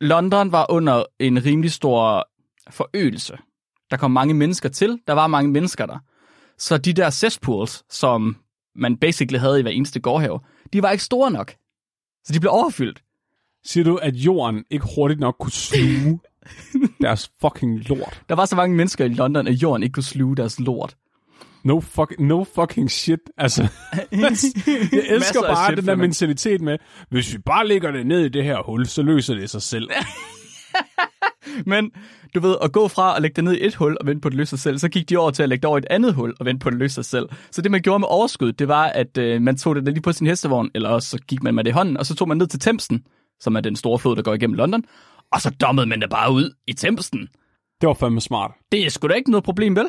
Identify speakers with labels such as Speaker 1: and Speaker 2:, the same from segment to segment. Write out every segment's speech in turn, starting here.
Speaker 1: London var under en rimelig stor forøgelse. Der kom mange mennesker til. Der var mange mennesker der. Så de der cesspools, som man basically havde i hver eneste gårdhave, de var ikke store nok. Så de blev overfyldt.
Speaker 2: Siger du, at jorden ikke hurtigt nok kunne sluge deres fucking lort?
Speaker 1: Der var så mange mennesker i London, at jorden ikke kunne sluge deres lort.
Speaker 2: No, fuck, no fucking shit. Altså, jeg elsker bare
Speaker 1: shit,
Speaker 2: den der mentalitet med, hvis vi bare lægger det ned i det her hul, så løser det sig selv.
Speaker 1: Men du ved, at gå fra at lægge det ned i et hul og vente på, at det løser sig selv, så gik de over til at lægge det over i et andet hul og vente på, at det løser sig selv. Så det, man gjorde med overskud, det var, at øh, man tog det lige på sin hestevogn, eller også så gik man med det i hånden, og så tog man ned til Thamesen, som er den store flod, der går igennem London, og så dommede man det bare ud i Thamesen.
Speaker 2: Det var fandme smart.
Speaker 1: Det er sgu da ikke noget problem, vel?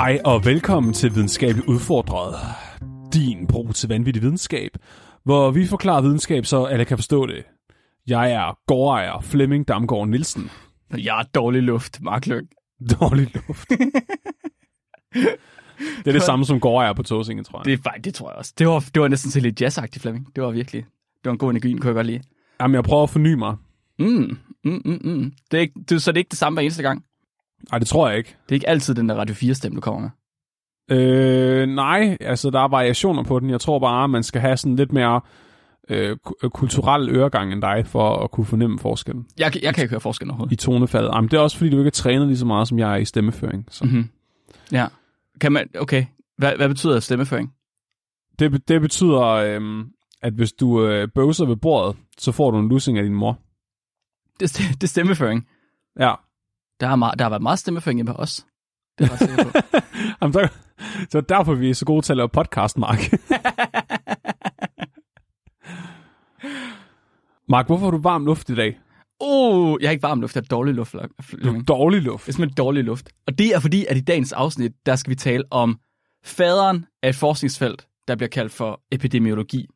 Speaker 2: Hej og velkommen til Videnskabeligt Udfordret. Din bro til vanvittig videnskab, hvor vi forklarer videnskab, så alle kan forstå det. Jeg er gårdejer Flemming Damgaard Nielsen.
Speaker 1: Jeg er dårlig luft, Mark Løg.
Speaker 2: Dårlig luft. det er det samme som gårdejer på Tåsinge, tror jeg.
Speaker 1: Det er faktisk, det tror jeg også. Det var, det var næsten til lidt jazzagtigt, Flemming. Det var virkelig, det var en god energi, den kunne jeg godt lide.
Speaker 2: Jamen, jeg prøver at forny mig.
Speaker 1: Mm, mm, mm, mm. Det er ikke, det, så det er ikke det samme hver eneste gang.
Speaker 2: Nej, det tror jeg ikke.
Speaker 1: Det er ikke altid den der Radio 4-stemme, du kommer med.
Speaker 2: Øh, nej, altså der er variationer på den. Jeg tror bare, man skal have sådan lidt mere øh, ku- kulturel øregang end dig, for at kunne fornemme forskellen
Speaker 1: Jeg, kan- jeg kan ikke høre forskel overhovedet.
Speaker 2: i tonefaldet. Jamen, det er også fordi, du ikke er trænet lige så meget, som jeg er i stemmeføring. Så.
Speaker 1: Mm-hmm. Ja. Kan man, okay. Hvad, hvad betyder stemmeføring?
Speaker 2: Det, det betyder, øhm, at hvis du øh, bøvser ved bordet, så får du en lussing af din mor.
Speaker 1: Det, det, det er stemmeføring.
Speaker 2: Ja.
Speaker 1: Der har, meget, der har været meget stemmeføring hjemme hos os. Det er jeg sikker på.
Speaker 2: Jamen, så, så er derfor, vi er så gode til at lave podcast, Mark. Mark, hvorfor har du varm luft i dag?
Speaker 1: Uh, jeg har ikke varm luft, jeg har dårlig luft.
Speaker 2: Du dårlig luft.
Speaker 1: Det er simpelthen dårlig luft. Og det er fordi, at i dagens afsnit, der skal vi tale om faderen af et forskningsfelt, der bliver kaldt for epidemiologi.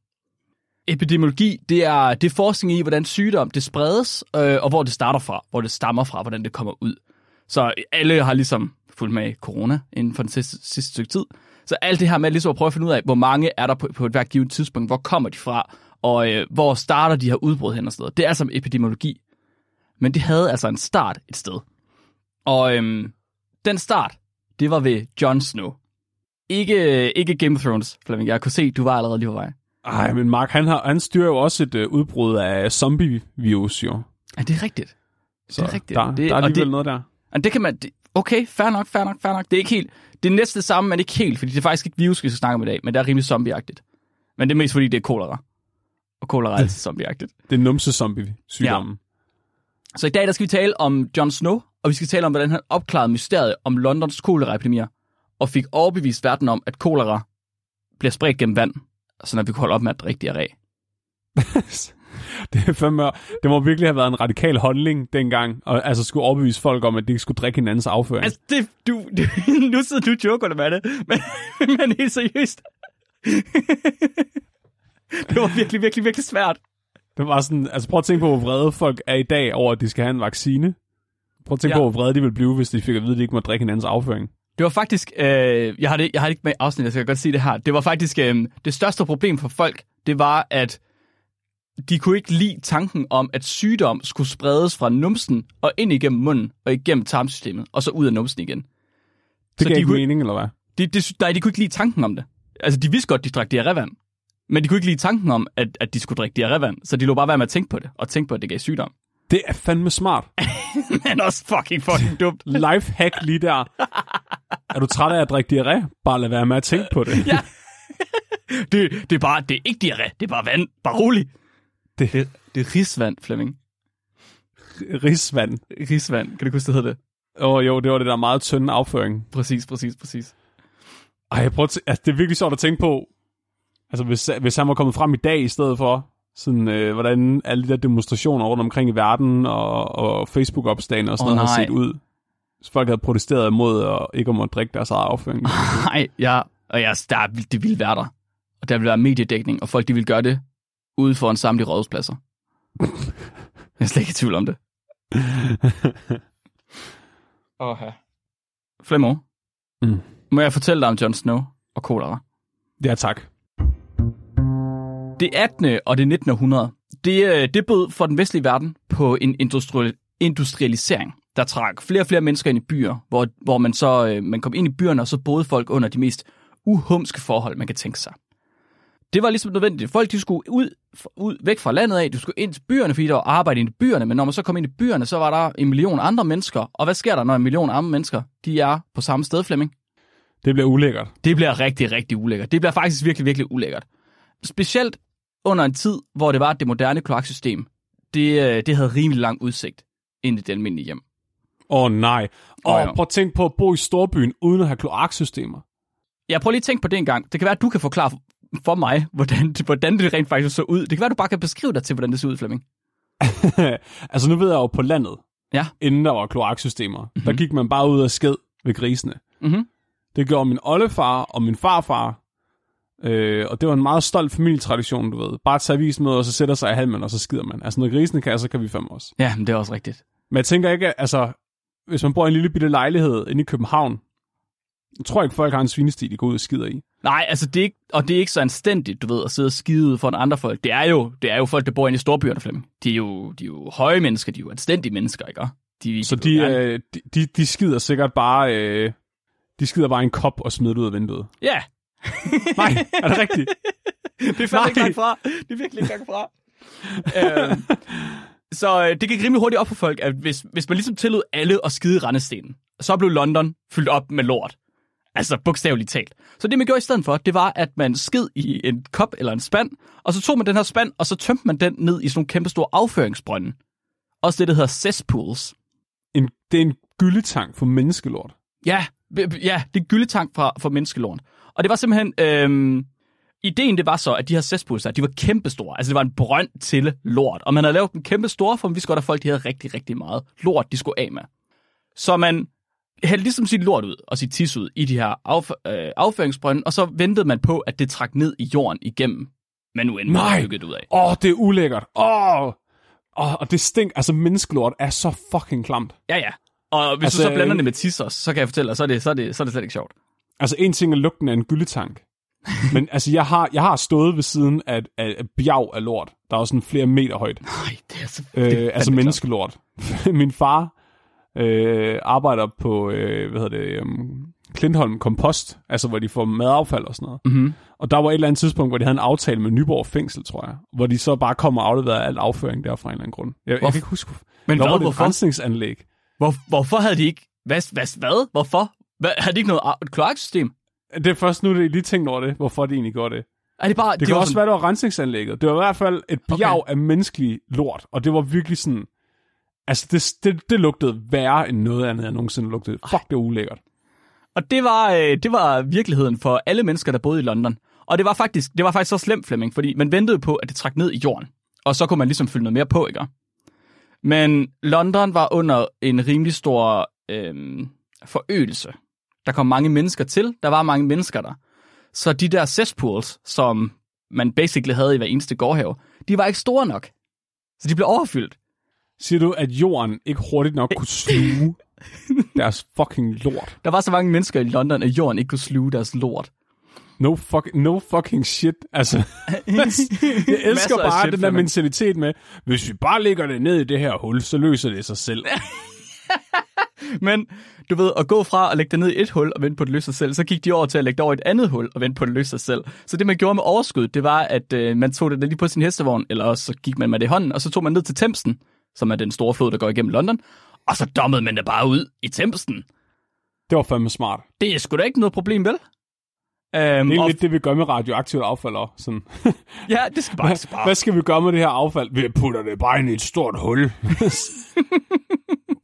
Speaker 1: Epidemiologi, det er, det er forskning i, hvordan sygdom det spredes, øh, og hvor det starter fra, hvor det stammer fra, hvordan det kommer ud. Så alle har ligesom fulgt med i corona inden for den sidste, sidste stykke tid. Så alt det her med ligesom at prøve at finde ud af, hvor mange er der på, på et hvert givet tidspunkt, hvor kommer de fra, og øh, hvor starter de her udbrud hen og sådan noget. Det er som epidemiologi. Men det havde altså en start et sted. Og øhm, den start, det var ved Jon Snow. Ikke, øh, ikke Game of Thrones, Flemming. Jeg kunne se, du var allerede lige på vej.
Speaker 2: Ej, men Mark, han, har, han styrer jo også et øh, udbrud af zombie-virus, jo.
Speaker 1: Ja, det er rigtigt.
Speaker 2: Så
Speaker 1: det er rigtigt.
Speaker 2: Der,
Speaker 1: det,
Speaker 2: der er alligevel
Speaker 1: det,
Speaker 2: noget der.
Speaker 1: og det kan man... Det, okay, fair nok, fair nok, fair nok. Det er ikke helt... Det er næsten det samme, men ikke helt, fordi det er faktisk ikke virus, vi skal snakke om i dag, men det er rimelig zombieagtigt. Men det er mest fordi, det er kolera. Og kolera er altid zombieagtigt.
Speaker 2: Det er numse-zombie-sygdommen.
Speaker 1: Så i dag der skal vi tale om Jon Snow, og vi skal tale om, hvordan han opklarede mysteriet om Londons koleraepidemier, og fik overbevist verden om, at kolera bliver spredt gennem vand, så vi kunne holde op med at drikke diarré.
Speaker 2: Det, fandme, det må virkelig have været en radikal holdning dengang, og altså skulle overbevise folk om, at de ikke skulle drikke hinandens afføring.
Speaker 1: Altså, det, du, du, nu sidder du joker med det, men, men helt seriøst. det var virkelig, virkelig, virkelig svært.
Speaker 2: Det var sådan, altså prøv at tænke på, hvor vrede folk er i dag over, at de skal have en vaccine. Prøv at tænke
Speaker 1: ja.
Speaker 2: på, hvor vrede de ville blive, hvis de fik at vide, at de ikke må drikke hinandens afføring.
Speaker 1: Det var faktisk, øh, jeg, har det, jeg har det ikke med i afsnittet, så jeg kan godt sige det her. Det var faktisk, øh, det største problem for folk, det var, at de kunne ikke lide tanken om, at sygdom skulle spredes fra numsen og ind igennem munden og igennem tarmsystemet, og så ud af numsen igen.
Speaker 2: Det
Speaker 1: Så
Speaker 2: gav
Speaker 1: de
Speaker 2: ikke
Speaker 1: kunne-
Speaker 2: mening, eller hvad?
Speaker 1: De, de, nej, de kunne ikke lide tanken om det. Altså, de vidste godt, de drak diarrévand. Men de kunne ikke lide tanken om, at, at de skulle drikke diarrévand. Så de lå bare være med at tænke på det, og tænke på, at det gav sygdom.
Speaker 2: Det er fandme smart.
Speaker 1: Men også fucking, fucking dumt.
Speaker 2: Lifehack lige der. Er du træt af at drikke diarré? Bare lad være med at tænke på det.
Speaker 1: Ja. det, det er bare, det er ikke diarré, det er bare vand. Bare rolig.
Speaker 2: Det-
Speaker 1: det, det er risvand, Flemming.
Speaker 2: Rigsvand.
Speaker 1: Risvand, kan du huske, det hedder det?
Speaker 2: Åh oh, jo, det var det der meget tynde afføring.
Speaker 1: Præcis, præcis, præcis.
Speaker 2: Ej, jeg prøver at tæ- altså, det er virkelig sjovt at tænke på. Altså, hvis, hvis han var kommet frem i dag i stedet for, Sådan, øh, hvordan alle de der demonstrationer rundt omkring i verden og, og Facebook-opslagene og sådan
Speaker 1: Åh,
Speaker 2: noget har set ud. Så folk havde protesteret imod at ikke at måtte drikke deres eget afføring.
Speaker 1: Nej, ja, og ja, der, er- det ville være der. Og der ville være mediedækning, og folk de ville gøre det ude for en samtlige rådhuspladser. Jeg er slet ikke i tvivl om det. Oha. Flemmo,
Speaker 2: Mm.
Speaker 1: må jeg fortælle dig om Jon Snow og kolera?
Speaker 2: ja, tak.
Speaker 1: Det 18. og det 19. århundrede, det, øh, det bød for den vestlige verden på en industrial, industrialisering, der trak flere og flere mennesker ind i byer, hvor, hvor man så øh, man kom ind i byerne, og så boede folk under de mest uhumske forhold, man kan tænke sig. Det var ligesom nødvendigt. Folk de skulle ud, ud, væk fra landet af, de skulle ind til byerne, fordi der var arbejde inde i byerne, men når man så kom ind i byerne, så var der en million andre mennesker. Og hvad sker der, når en million andre mennesker, de er på samme sted, Flemming?
Speaker 2: Det bliver ulækkert.
Speaker 1: Det bliver rigtig, rigtig ulækkert. Det bliver faktisk virkelig, virkelig ulækkert. Specielt under en tid, hvor det var det moderne kloaksystem. Det, øh, det havde rimelig lang udsigt ind i det almindelige hjem.
Speaker 2: Åh oh, nej. Og
Speaker 1: ja.
Speaker 2: prøv at tænke på at bo i storbyen uden at have kloaksystemer.
Speaker 1: Jeg prøver lige at tænke på det en gang. Det kan være, at du kan forklare for mig, hvordan, hvordan det rent faktisk så ud. Det kan være, at du bare kan beskrive dig til, hvordan det ser ud, Flemming.
Speaker 2: altså nu ved jeg jo på landet,
Speaker 1: Ja.
Speaker 2: inden der var kloaksystemer, mm-hmm. der gik man bare ud og sked ved grisene.
Speaker 1: Mhm.
Speaker 2: Det gjorde min oldefar og min farfar, øh, og det var en meget stolt familietradition, du ved. Bare tage avisen med, og så sætter sig i halmen, og så skider man. Altså når grisene kan, så kan vi fandme også.
Speaker 1: Ja, men det er også rigtigt.
Speaker 2: Men jeg tænker ikke, altså, hvis man bor i en lille bitte lejlighed inde i København, jeg tror ikke, folk har en svinestil, de går ud og skider i.
Speaker 1: Nej, altså det er ikke, og det er ikke så anstændigt, du ved, at sidde og skide ud for en andre folk. Det er jo, det er jo folk, der bor inde i storbyerne, Flemming. De er jo, de er jo høje mennesker, de er jo anstændige mennesker, ikke? De,
Speaker 2: Så de, øh, de, de, de skider sikkert bare... Øh, de skider bare en kop og smider det ud af vinduet.
Speaker 1: Ja,
Speaker 2: Nej, er det rigtigt?
Speaker 1: det er fandme ikke langt fra. Det er virkelig ikke langt fra. øhm, så øh, det gik rimelig hurtigt op for folk, at hvis, hvis man ligesom tillod alle at skide i rendestenen, så blev London fyldt op med lort. Altså bogstaveligt talt. Så det man gjorde i stedet for, det var, at man skid i en kop eller en spand, og så tog man den her spand, og så tømte man den ned i sådan nogle kæmpe store afføringsbrønde. Også det, der hedder cesspools.
Speaker 2: En, det er en gyldetank for menneskelort.
Speaker 1: Ja, ja, det er gyldetank fra, for menneskelort. Og det var simpelthen... Øhm, ideen det var så, at de her cesspools de var kæmpestore. Altså det var en brønd til lort. Og man havde lavet dem kæmpe store, for vi skulle at folk, de havde rigtig, rigtig meget lort, de skulle af med. Så man hældte ligesom sit lort ud og sit tis ud i de her af, øh, afføringsbrønde, og så ventede man på, at det trak ned i jorden igennem. Men nu endte
Speaker 2: Nej.
Speaker 1: man bygget ud af.
Speaker 2: Åh, oh, det er ulækkert. Åh, oh, oh, og det stink. Altså, menneskelort er så fucking klamt.
Speaker 1: Ja, ja. Og hvis altså, du så blander
Speaker 2: øh,
Speaker 1: det med tis også, så kan jeg fortælle dig, så er det, så er det, så er det slet ikke sjovt.
Speaker 2: Altså, en ting er lugten af en gyldetank. Men altså, jeg har, jeg har stået ved siden af, af, af bjerg af lort. Der er også sådan flere meter højt.
Speaker 1: Nej, det er så...
Speaker 2: Øh,
Speaker 1: det er
Speaker 2: altså menneskelort. Min far øh, arbejder på, øh, hvad hedder det, um, Klintholm Kompost, altså hvor de får madaffald og sådan noget.
Speaker 1: Mhm.
Speaker 2: Og der var et eller andet tidspunkt, hvor de havde en aftale med Nyborg Fængsel, tror jeg, hvor de så bare kom og afleverede al afføring der fra en eller anden grund. Jeg, jeg kan ikke huske,
Speaker 1: Men
Speaker 2: der
Speaker 1: hvad,
Speaker 2: var det et rensningsanlæg.
Speaker 1: Hvor, hvorfor havde de ikke... Hvad? Hvad? hvad? Hvorfor? Hvad, havde de ikke noget et kloaksystem?
Speaker 2: Det er først nu, jeg lige tænkt over det, hvorfor de egentlig gjorde det.
Speaker 1: Er det bare...
Speaker 2: Det, det kan
Speaker 1: var
Speaker 2: også
Speaker 1: sådan,
Speaker 2: være, det var rensningsanlægget. Det var i hvert fald et bjerg
Speaker 1: okay.
Speaker 2: af menneskelig lort, og det var virkelig sådan... Altså, det, det, det lugtede værre end noget andet, jeg nogensinde lugtede. Fuck, det var ulækkert.
Speaker 1: Og det var, øh, det var virkeligheden for alle mennesker, der boede i London. Og det var faktisk, det var faktisk så slemt, Flemming, fordi man ventede på, at det trak ned i jorden. Og så kunne man ligesom fylde noget mere på, ikke? Men London var under en rimelig stor øhm, forøgelse. Der kom mange mennesker til. Der var mange mennesker der. Så de der cesspools, som man basically havde i hver eneste gårdhave, de var ikke store nok. Så de blev overfyldt.
Speaker 2: Siger du, at jorden ikke hurtigt nok kunne sluge deres fucking lort?
Speaker 1: Der var så mange mennesker i London, at jorden ikke kunne sluge deres lort.
Speaker 2: No, fuck, no fucking shit. Altså, jeg elsker bare den der mentalitet med, hvis vi bare lægger det ned i det her hul, så løser det sig selv.
Speaker 1: Men du ved, at gå fra at lægge det ned i et hul og vente på, at det løser sig selv, så gik de over til at lægge det over i et andet hul og vente på, at det løser sig selv. Så det, man gjorde med overskud, det var, at øh, man tog det lige på sin hestevogn, eller også så gik man med det i hånden, og så tog man ned til Thamesen, som er den store flod, der går igennem London, og så dommede man det bare ud i Thamesen.
Speaker 2: Det var fandme smart.
Speaker 1: Det er sgu da ikke noget problem, vel? Øhm,
Speaker 2: Det er
Speaker 1: og,
Speaker 2: lidt det, vi gør med radioaktivt affald også. Sådan.
Speaker 1: ja, det skal bare, skal bare.
Speaker 2: Hvad skal vi gøre med det her affald? Vi putter det bare ind i et stort hul.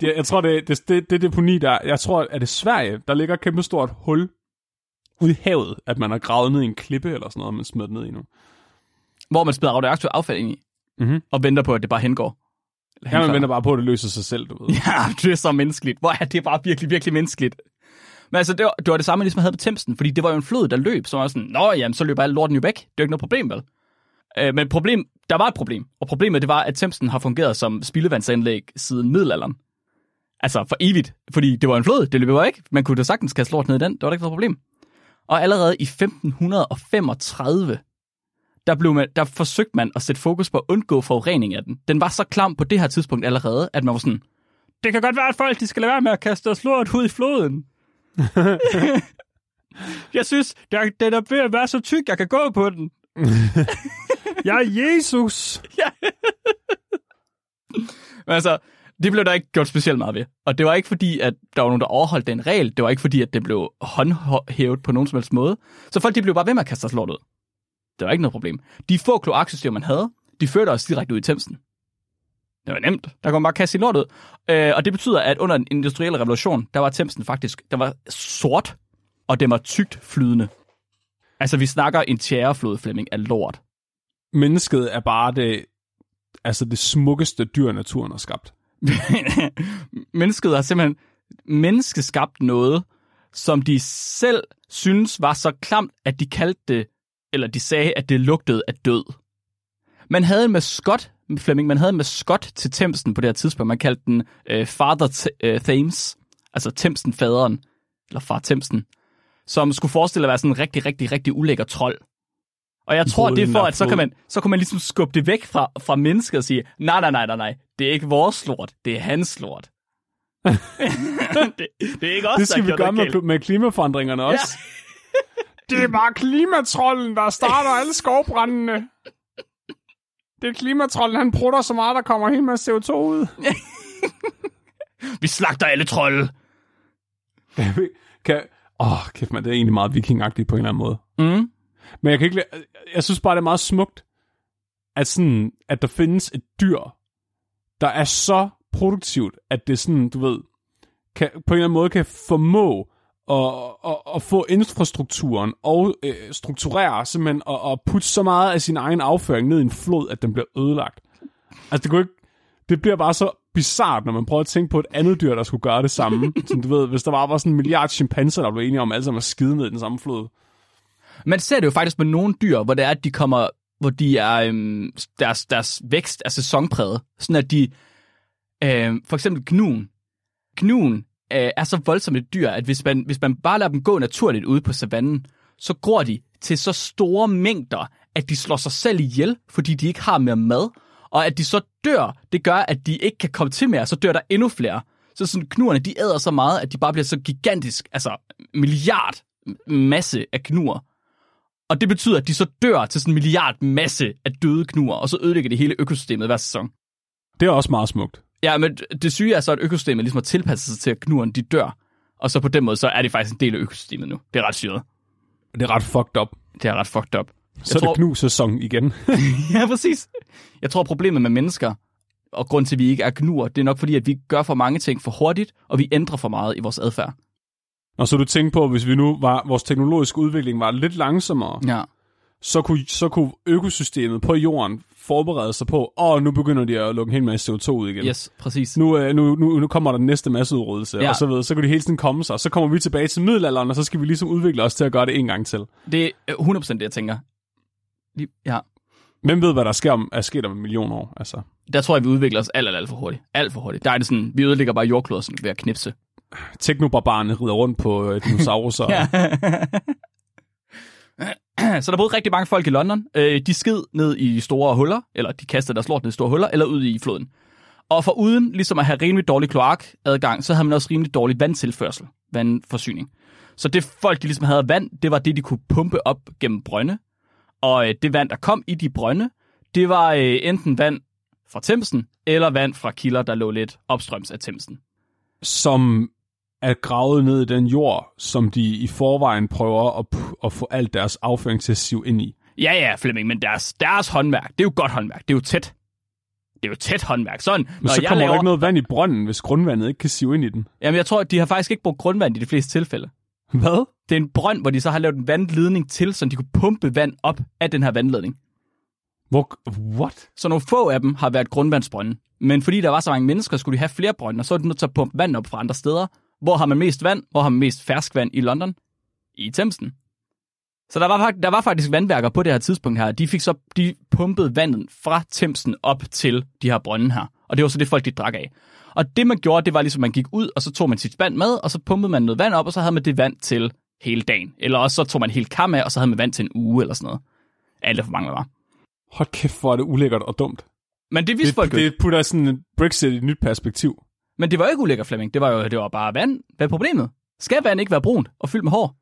Speaker 2: det, jeg tror, det, det, det, det deponi der, jeg tror, at det er Sverige, der ligger et kæmpe stort hul ude i havet, at man har gravet ned i en klippe eller sådan noget, og man smider det ned i nu.
Speaker 1: hvor man smider radioaktivt affald ind i,
Speaker 2: Mhm.
Speaker 1: og venter på, at det bare hengår.
Speaker 2: Ja, man venter bare på, at det løser sig selv, du ved.
Speaker 1: Ja, det er så menneskeligt. Hvor er det bare virkelig, virkelig menneskeligt. Men altså, det var, det var det samme, ligesom jeg havde på Thamesen, fordi det var jo en flod, der løb, så var jeg sådan, nå jamen, så løber alt lorten jo væk. Det er jo ikke noget problem, vel? Øh, men problem, der var et problem, og problemet det var, at Thamesen har fungeret som spildevandsanlæg siden middelalderen. Altså for evigt, fordi det var en flod, det løb jo ikke. Man kunne da sagtens kaste lort ned i den, det var da ikke noget problem. Og allerede i 1535, der, blev man, der forsøgte man at sætte fokus på at undgå forurening af den. Den var så klam på det her tidspunkt allerede, at man var sådan, det kan godt være, at folk de skal lade være med at kaste deres lort ud i floden. jeg synes, der, den er ved at være så tyk, jeg kan gå på den.
Speaker 2: Jeg er Jesus!
Speaker 1: Men altså, det blev der ikke gjort specielt meget ved. Og det var ikke fordi, at der var nogen, der overholdt den regel. Det var ikke fordi, at det blev håndhævet på nogen som helst måde. Så folk de blev bare ved med at kaste os lort ud. Det var ikke noget problem. De få kloaksystemer, man havde, de førte os direkte ud i Thamesen. Det var nemt. Der kunne man bare kaste sit lort ud. Øh, og det betyder, at under den industrielle revolution, der var Thamesen faktisk der var sort, og den var tykt flydende. Altså, vi snakker en tjæreflod, Flemming, af lort.
Speaker 2: Mennesket er bare det, altså det smukkeste dyr, naturen har skabt.
Speaker 1: Mennesket har simpelthen menneskeskabt noget, som de selv synes var så klamt, at de kaldte det, eller de sagde, at det lugtede af død. Man havde en maskot, Flemming, man havde en maskot til Thamesen på det her tidspunkt. Man kaldte den øh, Father T- øh, Thames, altså Thamesen faderen, eller far Thamesen, som skulle forestille at være sådan en rigtig, rigtig, rigtig ulækker trold. Og jeg tror, det er for, at så kan, man, så kan man ligesom skubbe det væk fra, fra mennesket og sige, nej, nej, nej, nej, nej, det er ikke vores lort, det er hans lort. det, det er ikke os,
Speaker 2: Det skal
Speaker 1: der
Speaker 2: vi gøre med, med klimaforandringerne også. Ja. det er bare klimatrollen, der starter alle skovbrændene. Det er klimatrollen, han prutter så meget, der kommer en hel masse CO2 ud.
Speaker 1: Vi slagter alle trolde.
Speaker 2: Kan vi- kan, åh, kæft man, det er egentlig meget vikingagtigt på en eller anden måde.
Speaker 1: Mm.
Speaker 2: Men jeg kan ikke jeg synes bare, det er meget smukt, at, sådan, at der findes et dyr, der er så produktivt, at det sådan, du ved, kan, på en eller anden måde kan formå at, at, at få infrastrukturen og øh, strukturere simpelthen og, og putte så meget af sin egen afføring ned i en flod, at den bliver ødelagt. Altså det kunne ikke, det bliver bare så bizart, når man prøver at tænke på et andet dyr, der skulle gøre det samme. Som du ved, hvis der bare var sådan en milliard chimpanser, der blev enige om alle sammen at skide ned i den samme flod.
Speaker 1: Man ser det jo faktisk med nogle dyr, hvor det er, at de kommer, hvor de er, øhm, deres, deres vækst er sæsonpræget. Sådan at de, øhm, for eksempel knuen. Knuen øh, er så voldsomt et dyr, at hvis man, hvis man bare lader dem gå naturligt ude på savannen, så gror de til så store mængder, at de slår sig selv ihjel, fordi de ikke har mere mad. Og at de så dør, det gør, at de ikke kan komme til mere, så dør der endnu flere. Så sådan knuerne, de æder så meget, at de bare bliver så gigantisk, altså milliard masse af knur. Og det betyder, at de så dør til sådan en milliard masse af døde knur, og så ødelægger det hele økosystemet hver sæson.
Speaker 2: Det er også meget smukt.
Speaker 1: Ja, men det syge er så, at økosystemet ligesom har tilpasset sig til, at knuerne de dør. Og så på den måde, så er det faktisk en del af økosystemet nu. Det er ret syret.
Speaker 2: Det er ret fucked up.
Speaker 1: Det er ret fucked up.
Speaker 2: Så er
Speaker 1: tror-
Speaker 2: det knu-sæson igen.
Speaker 1: ja, præcis. Jeg tror, problemet med mennesker, og grund til, at vi ikke er knuer, det er nok fordi, at vi gør for mange ting for hurtigt, og vi ændrer for meget i vores adfærd.
Speaker 2: Og så du tænker på, hvis vi nu var, vores teknologiske udvikling var lidt langsommere,
Speaker 1: Ja.
Speaker 2: Så kunne, så kunne økosystemet på jorden forberede sig på, åh, nu begynder de at lukke en hel masse CO2 ud igen.
Speaker 1: Yes, præcis.
Speaker 2: Nu, øh, nu, nu, nu kommer der den næste masseudryddelse,
Speaker 1: Ja.
Speaker 2: og så videre. Så kan de hele tiden komme sig. Så kommer vi tilbage til middelalderen, og så skal vi ligesom udvikle os til at gøre det en gang til.
Speaker 1: Det er øh, 100% det, jeg tænker. Ja.
Speaker 2: Hvem ved, hvad der sker om, er sket om en million år? Altså,
Speaker 1: Der tror jeg, vi udvikler os alt, alt, alt for hurtigt. Alt for hurtigt. Der er det sådan, vi ødelægger bare jordkloden ved at knipse.
Speaker 2: teknobarbarerne rider rundt på øh, dinosaurer. ja.
Speaker 1: så der boede rigtig mange folk i London. Øh, de sked ned i store huller, eller de kastede deres lort ned i store huller, eller ud i floden. Og for uden ligesom at have rimelig dårlig kloakadgang, så havde man også rimelig dårlig vandtilførsel, vandforsyning. Så det folk, de ligesom havde vand, det var det, de kunne pumpe op gennem brønde. Og øh, det vand, der kom i de brønde, det var øh, enten vand fra Thamesen, eller vand fra kilder, der lå lidt opstrøms af Thamesen.
Speaker 2: Som er gravet ned i den jord, som de i forvejen prøver at, at få alt deres afføring til at sive ind i.
Speaker 1: Ja, ja, Flemming, men deres, deres håndværk, det er jo godt håndværk. Det er jo tæt. Det er jo tæt håndværk. Sådan,
Speaker 2: Men så kommer der ikke noget vand i brønden, hvis grundvandet ikke kan sive ind i den.
Speaker 1: Jamen, jeg tror, de har faktisk ikke brugt grundvand i de fleste tilfælde.
Speaker 2: Hvad?
Speaker 1: Det er en brønd, hvor de så har lavet en vandledning til, så de kunne pumpe vand op af den her vandledning.
Speaker 2: Hvor, what?
Speaker 1: Så nogle få af dem har været grundvandsbrønde. Men fordi der var så mange mennesker, skulle de have flere brønde, og så er de nødt til at pumpe vand op fra andre steder. Hvor har man mest vand? Hvor har man mest ferskvand i London? I Thamesen. Så der var, der var faktisk vandværker på det her tidspunkt her. De fik så de pumpede vandet fra Thamesen op til de her brønde her. Og det var så det folk, de drak af. Og det man gjorde, det var ligesom, man gik ud, og så tog man sit spand med, og så pumpede man noget vand op, og så havde man det vand til hele dagen. Eller også så tog man helt kam af, og så havde man vand til en uge eller sådan noget. Alt for mange der var.
Speaker 2: Hold kæft, hvor er det ulækkert og dumt.
Speaker 1: Men det vidste
Speaker 2: Det,
Speaker 1: folk
Speaker 2: det putter sådan en Brexit i et nyt perspektiv.
Speaker 1: Men det var jo ikke ulækkert, Flemming. Det var jo det var bare vand. Hvad er problemet? Skal vand ikke være brunt og fyldt med hår?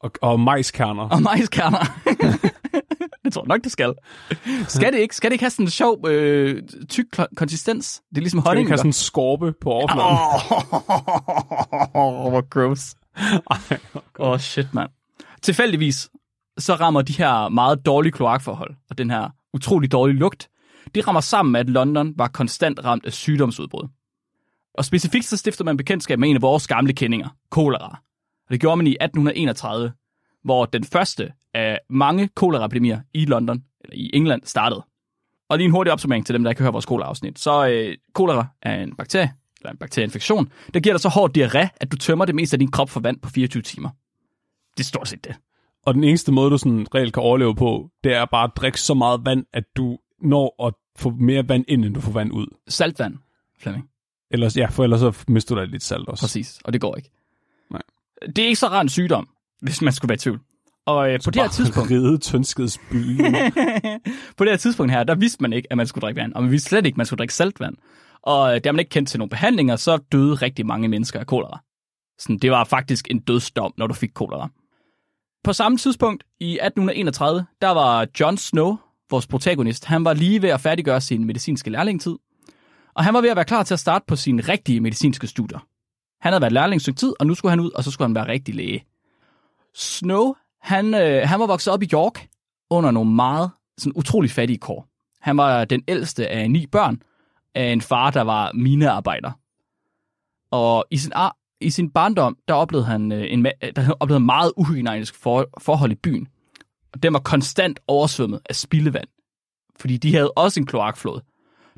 Speaker 2: Og, og majskerner.
Speaker 1: Og majskerner. det tror jeg nok, det skal. Skal det ikke? Skal det ikke have sådan en sjov, øh, tyk konsistens? Det er ligesom
Speaker 2: Skal det
Speaker 1: honning.
Speaker 2: ikke have sådan en skorpe på overfladen?
Speaker 1: Åh, oh, hvor gross. Åh, oh, shit, mand. Tilfældigvis, så rammer de her meget dårlige kloakforhold, og den her utrolig dårlige lugt, de rammer sammen med, at London var konstant ramt af sygdomsudbrud. Og specifikt så stiftede man bekendtskab med en af vores gamle kendinger, kolera. Og det gjorde man i 1831, hvor den første af mange koleraepidemier i London, eller i England, startede. Og lige en hurtig opsummering til dem, der ikke hører vores kolera-afsnit. Så øh, kolera er en bakterie, eller en bakterieinfektion, der giver dig så hård diarré, at du tømmer det meste af din krop for vand på 24 timer. Det er stort set det.
Speaker 2: Og den eneste måde, du sådan reelt kan overleve på, det er bare at drikke så meget vand, at du når at få mere vand ind, end du får vand ud.
Speaker 1: Saltvand, Flemming.
Speaker 2: Ellers, ja, for ellers så mister du da lidt salt også.
Speaker 1: Præcis, og det går ikke.
Speaker 2: Nej.
Speaker 1: Det er ikke så rar en sygdom, hvis man skulle være i tvivl. Og øh, på det her tidspunkt,
Speaker 2: Ride tyndskidsbyen.
Speaker 1: på det her tidspunkt her, der vidste man ikke, at man skulle drikke vand, og man vidste slet ikke, at man skulle drikke saltvand. Og øh, da man ikke kendte til nogle behandlinger, så døde rigtig mange mennesker af kolera. Sådan, det var faktisk en dødsdom, når du fik kolera. På samme tidspunkt, i 1831, der var John Snow, vores protagonist, han var lige ved at færdiggøre sin medicinske lærlingtid. Og han var ved at være klar til at starte på sine rigtige medicinske studier. Han havde været lærling et stykke tid, og nu skulle han ud, og så skulle han være rigtig læge. Snow, han, øh, han var vokset op i York under nogle meget sådan utrolig fattige kår. Han var den ældste af ni børn af en far, der var minearbejder. Og i sin, ar- i sin barndom, der oplevede han, øh, en, ma- øh, der oplevede meget uhygiejnisk for- forhold i byen. Og den var konstant oversvømmet af spildevand. Fordi de havde også en kloakflod,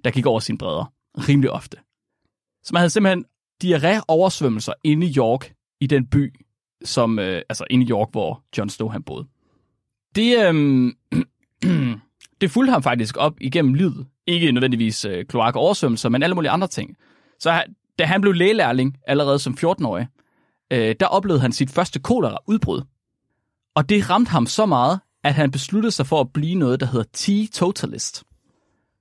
Speaker 1: der gik over sine bredder rimelig ofte. Så man havde simpelthen diarré-oversvømmelser inde i York, i den by, som, øh, altså inde i York, hvor John Snow han boede. Det, øh, det fulgte ham faktisk op igennem livet. Ikke nødvendigvis øh, kloak-oversvømmelser, men alle mulige andre ting. Så da han blev lægelærling allerede som 14-årig, øh, der oplevede han sit første kolera-udbrud. Og det ramte ham så meget, at han besluttede sig for at blive noget, der hedder teetotalist.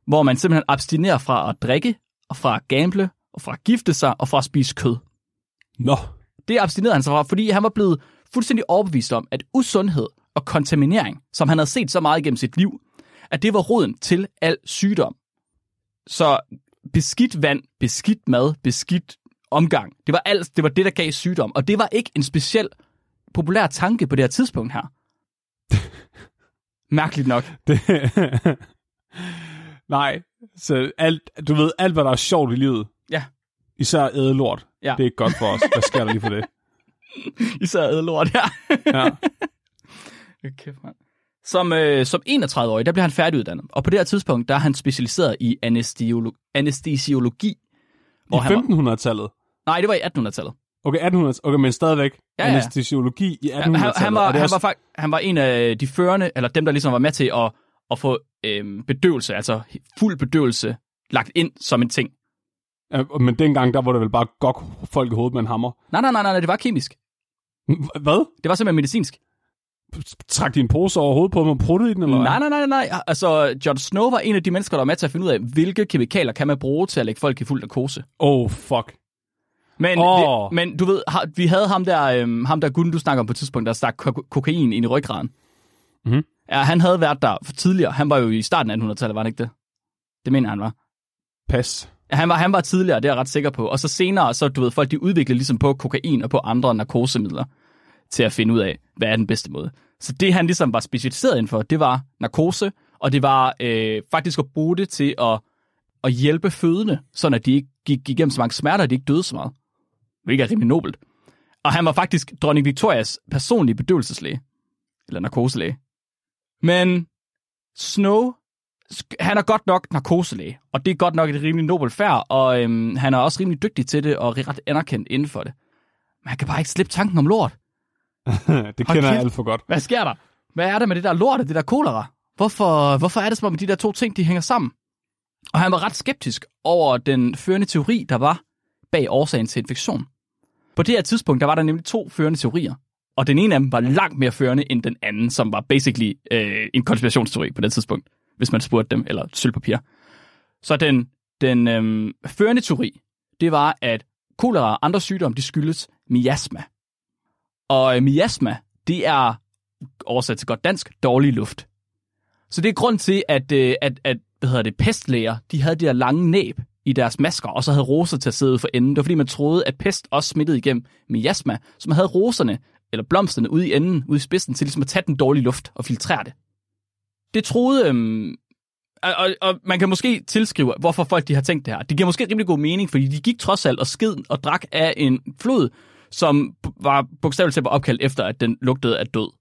Speaker 1: Hvor man simpelthen abstinerer fra at drikke, og fra at gamble, og fra at gifte sig, og fra at spise kød.
Speaker 2: Nå,
Speaker 1: Det abstinerede han sig fra, fordi han var blevet fuldstændig overbevist om, at usundhed og kontaminering, som han havde set så meget igennem sit liv, at det var roden til al sygdom. Så beskidt vand, beskidt mad, beskidt omgang, det var, alt, det var det, der gav sygdom. Og det var ikke en speciel populær tanke på det her tidspunkt her. Mærkeligt nok.
Speaker 2: det... Nej, så alt, du ved, alt hvad der er sjovt i livet,
Speaker 1: Ja,
Speaker 2: især ædelort,
Speaker 1: Ja.
Speaker 2: det er ikke godt for os. Hvad sker der lige for det?
Speaker 1: især ædelort her.
Speaker 2: Ja.
Speaker 1: Kæft, mand. Som, øh, som 31-årig, der blev han færdiguddannet. Og på det her tidspunkt, der er han specialiseret i anestesiolo- anestesiologi.
Speaker 2: I
Speaker 1: han var-
Speaker 2: 1500-tallet.
Speaker 1: Nej, det var i 1800-tallet.
Speaker 2: Okay, 1800 okay, men stadigvæk
Speaker 1: Ja, ja.
Speaker 2: anestesiologi i 1800-tallet.
Speaker 1: Han, han, han, var, han,
Speaker 2: også-
Speaker 1: var, fakt- han var en af de førende, eller dem, der ligesom var med til at, at få øhm, bedøvelse, altså fuld bedøvelse, lagt ind som en ting.
Speaker 2: Ja, men dengang, der var det vel bare gok folk i hovedet med en hammer.
Speaker 1: Nej, nej, nej, nej, det var kemisk.
Speaker 2: Hvad?
Speaker 1: Det var simpelthen medicinsk.
Speaker 2: Trak de en pose over hovedet på dem og pruttede i den, eller?
Speaker 1: Nej, nej, nej, nej. Altså, Jon Snow var en af de mennesker, der var med til at finde ud af, hvilke kemikalier kan man bruge til at lægge folk i fuld narkose.
Speaker 2: Oh, fuck.
Speaker 1: Men,
Speaker 2: Åh.
Speaker 1: det, men du ved, vi havde ham der, øhm, ham der gutten, du snakker om på et tidspunkt, der stak ko- kokain ind i ryggraden.
Speaker 2: Mhm.
Speaker 1: Ja, han havde været der for tidligere. Han var jo i starten af 1800-tallet, var han ikke det? Det mener han var.
Speaker 2: Pas.
Speaker 1: Han var, han var tidligere, det er jeg ret sikker på. Og så senere, så du ved, folk de udviklede ligesom på kokain og på andre narkosemidler til at finde ud af, hvad er den bedste måde. Så det han ligesom var specialiseret inden for, det var narkose, og det var øh, faktisk at bruge det til at, at hjælpe fødende, sådan at de ikke gik, gik igennem så mange smerter, at de ikke døde så meget. Hvilket er rimelig nobelt. Og han var faktisk dronning Victorias personlige bedøvelseslæge. Eller narkoselæge. Men Snow han er godt nok narkoselæge, og det er godt nok et rimelig nobelt færd, og øhm, han er også rimelig dygtig til det, og ret anerkendt inden for det. Men han kan bare ikke slippe tanken om lort.
Speaker 2: det
Speaker 1: Hold
Speaker 2: kender jeg alt for godt.
Speaker 1: Hvad sker der? Hvad er der med det der lort og det der kolera? Hvorfor, hvorfor er det som om, de der to ting, de hænger sammen? Og han var ret skeptisk over den førende teori, der var bag årsagen til infektion. På det her tidspunkt, der var der nemlig to førende teorier. Og den ene af dem var langt mere førende end den anden, som var basically øh, en konspirationsteori på det tidspunkt, hvis man spurgte dem, eller sølvpapir. Så den, den øh, førende teori, det var, at kolera og andre sygdomme, de skyldes miasma. Og øh, miasma, det er oversat til godt dansk, dårlig luft. Så det er grund til, at, øh, at, at hvad hedder det, pestlæger, de havde de der lange næb i deres masker, og så havde roser til at sidde for enden. Det var fordi, man troede, at pest også smittede igennem miasma, så man havde roserne, eller blomsterne, ude i enden, ude i spidsen, til ligesom at tage den dårlige luft og filtrere det. Det troede... Øhm, og, og, og man kan måske tilskrive, hvorfor folk de har tænkt det her. Det giver måske rimelig god mening, fordi de gik trods alt og sked og drak af en flod, som var bogstaveligt talt opkaldt efter, at den lugtede af død.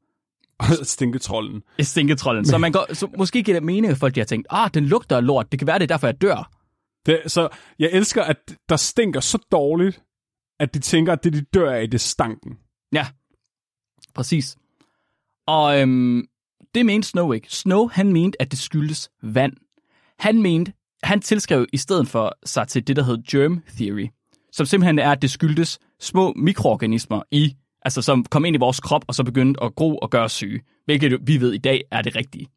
Speaker 2: Stinketrollen.
Speaker 1: Stinketrollen. Så, man går, så måske giver det mening, at folk de har tænkt, ah, den lugter af lort, det kan være, det er derfor, jeg dør.
Speaker 2: Det, så jeg elsker, at der stinker så dårligt, at de tænker, at det, de dør af, det er stanken.
Speaker 1: Ja, præcis. Og øhm, det mente Snow ikke. Snow, han mente, at det skyldes vand. Han mente, han tilskrev i stedet for sig til det, der hed germ theory, som simpelthen er, at det skyldes små mikroorganismer i, altså som kom ind i vores krop, og så begyndte at gro og gøre syge, hvilket vi ved i dag er det rigtige.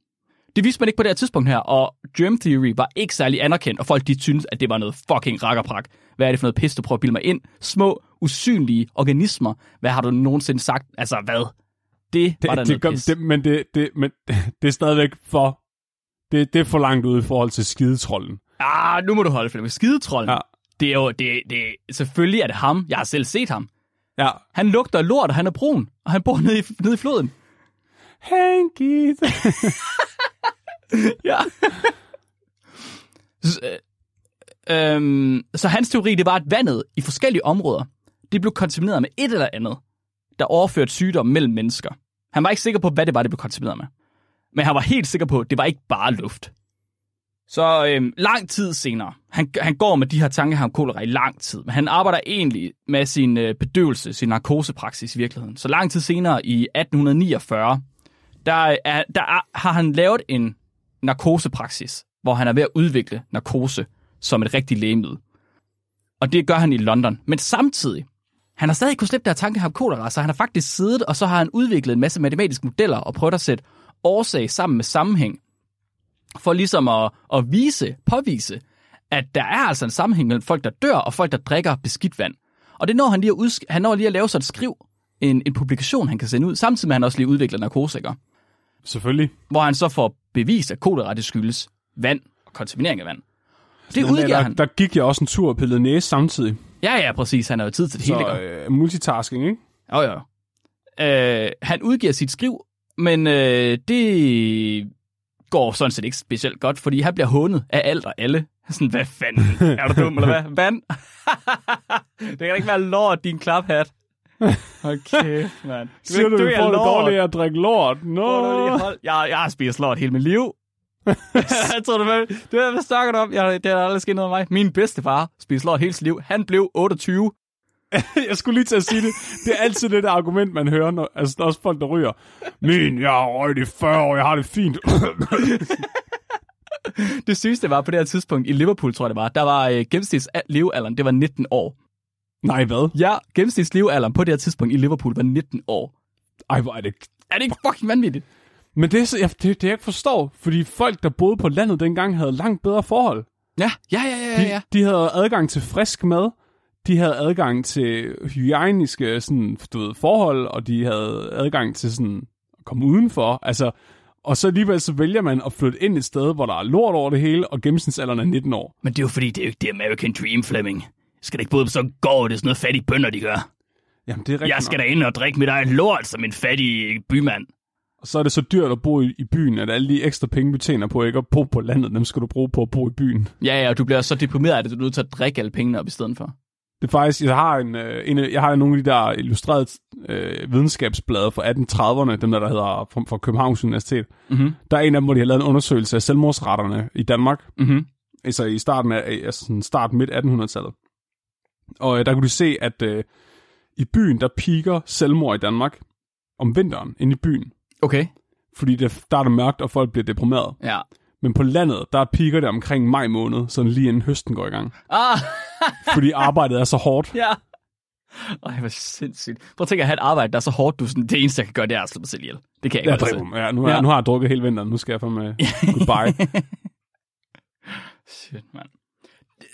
Speaker 1: Det vidste man ikke på det her tidspunkt her, og germ theory var ikke særlig anerkendt, og folk de syntes, at det var noget fucking rakkerprak. Hvad er det for noget pis, du prøver at bilde mig ind? Små, usynlige organismer. Hvad har du nogensinde sagt? Altså, hvad? Det var der
Speaker 2: det,
Speaker 1: noget
Speaker 2: gør,
Speaker 1: pis.
Speaker 2: det, men, det, det, men det er stadigvæk for... Det, det er for langt ude i forhold til skidetrollen.
Speaker 1: Ah, nu må du holde for det. Skidetrollen.
Speaker 2: Ja.
Speaker 1: Det er jo, det, det, selvfølgelig er det ham. Jeg har selv set ham.
Speaker 2: Ja.
Speaker 1: Han lugter lort, og han er brun, og han bor nede i, nede i floden.
Speaker 2: Hanky.
Speaker 1: Ja. så, øh, øh, så hans teori, det var, at vandet i forskellige områder, det blev kontamineret med et eller andet, der overførte sygdom mellem mennesker. Han var ikke sikker på, hvad det var, det blev kontamineret med. Men han var helt sikker på, at det var ikke bare luft. Så øhm, lang tid senere, han, han går med de her tanker om kolera i lang tid, men han arbejder egentlig med sin øh, bedøvelse, sin narkosepraksis i virkeligheden. Så lang tid senere, i 1849, der, er, der er, har han lavet en narkosepraksis, hvor han er ved at udvikle narkose som et rigtigt lægemiddel. Og det gør han i London. Men samtidig, han har stadig kunnet slippe der tanke om kolera, så han har faktisk siddet, og så har han udviklet en masse matematiske modeller og prøvet at sætte årsag sammen med sammenhæng, for ligesom at, at vise, påvise, at der er altså en sammenhæng mellem folk, der dør, og folk, der drikker beskidt vand. Og det når han lige at, udsk- han når lige at lave sig et skriv, en, en publikation, han kan sende ud, samtidig med, at han også lige udvikler narkose.
Speaker 2: Selvfølgelig.
Speaker 1: hvor han så får bevist, at kolera det skyldes vand og kontaminering af vand. Det
Speaker 2: Men
Speaker 1: udgiver
Speaker 2: der,
Speaker 1: han.
Speaker 2: der gik jeg også en tur og pillede næse samtidig.
Speaker 1: Ja, ja, præcis. Han har jo tid til det hele.
Speaker 2: Så øh, multitasking, ikke?
Speaker 1: Jo, jo. Øh, han udgiver sit skriv, men øh, det går sådan set ikke specielt godt, fordi han bliver hånet af alt og alle. Sådan, hvad fanden? Er du dum, eller hvad? Vand? det kan da ikke være lort, din klaphat. Okay, mand.
Speaker 2: Siger du, vi får det dårligt at drikke lort? Nå.
Speaker 1: No. Jeg, jeg har spist lort hele mit liv. jeg tror, du hvad, du ved, hvad snakker du om? Jeg, det har aldrig sket noget med mig. Min bedstefar spiste lort hele sit liv. Han blev 28.
Speaker 2: jeg skulle lige til at sige det. Det er altid det der argument, man hører, når, altså der er også folk, der ryger. Min, jeg har røget i 40 år, jeg har det fint.
Speaker 1: Det sygeste var på det her tidspunkt i Liverpool, tror jeg det var. Der var øh, gennemsnits levealderen, det var 19 år.
Speaker 2: Nej, hvad?
Speaker 1: Ja, gennemsnits levealderen på det her tidspunkt i Liverpool var 19 år.
Speaker 2: Ej, hvor er det...
Speaker 1: Er det ikke fucking vanvittigt?
Speaker 2: Men det er jeg, det, det, jeg ikke forstår, fordi folk, der boede på landet dengang, havde langt bedre forhold.
Speaker 1: Ja, ja, ja, ja,
Speaker 2: De,
Speaker 1: ja.
Speaker 2: de havde adgang til frisk mad, de havde adgang til hygiejniske sådan, du ved, forhold, og de havde adgang til sådan, at komme udenfor. Altså, og så alligevel så vælger man at flytte ind et sted, hvor der er lort over det hele, og gennemsnitsalderen er 19 år.
Speaker 1: Men det er jo fordi, det er jo ikke det American Dream, Fleming. Skal da ikke både på sådan går det er sådan noget fattige bønder, de gør.
Speaker 2: Jamen, det er rigtigt
Speaker 1: Jeg skal
Speaker 2: nok.
Speaker 1: da ind og drikke mit eget lort som en fattig bymand.
Speaker 2: Og så er det så dyrt at bo i, i byen, at alle de ekstra penge, du tjener på ikke at bo på landet, dem skal du bruge på at bo i byen.
Speaker 1: Ja, ja, og du bliver så deprimeret, at du er nødt til at drikke alle pengene op i stedet for.
Speaker 2: Det er faktisk, jeg har, en, øh, en, jeg har nogle af de der illustrerede øh, videnskabsblade fra 1830'erne, dem der, der hedder fra, fra Københavns Universitet.
Speaker 1: Mhm.
Speaker 2: Der er en af dem, hvor de har lavet en undersøgelse af selvmordsretterne i Danmark,
Speaker 1: Mhm.
Speaker 2: altså i starten af, altså sådan start midt 1800-tallet. Og øh, der kunne de se, at øh, i byen, der piker selvmord i Danmark om vinteren inde i byen.
Speaker 1: Okay.
Speaker 2: Fordi det, der er det mørkt, og folk bliver deprimeret.
Speaker 1: Ja.
Speaker 2: Men på landet, der piker det omkring maj måned, sådan lige inden høsten går i gang.
Speaker 1: Ah,
Speaker 2: Fordi arbejdet er så hårdt.
Speaker 1: ja. Ej, hvor sindssygt. Prøv at tænke at have et arbejde, der er så hårdt, du sådan, det eneste, jeg kan gøre, det er at slå mig selv ihjel. Det kan jeg ikke
Speaker 2: mig. Ja, nu, er,
Speaker 1: Ja.
Speaker 2: nu har jeg drukket hele vinteren. Nu skal jeg fandme goodbye.
Speaker 1: Shit, mand.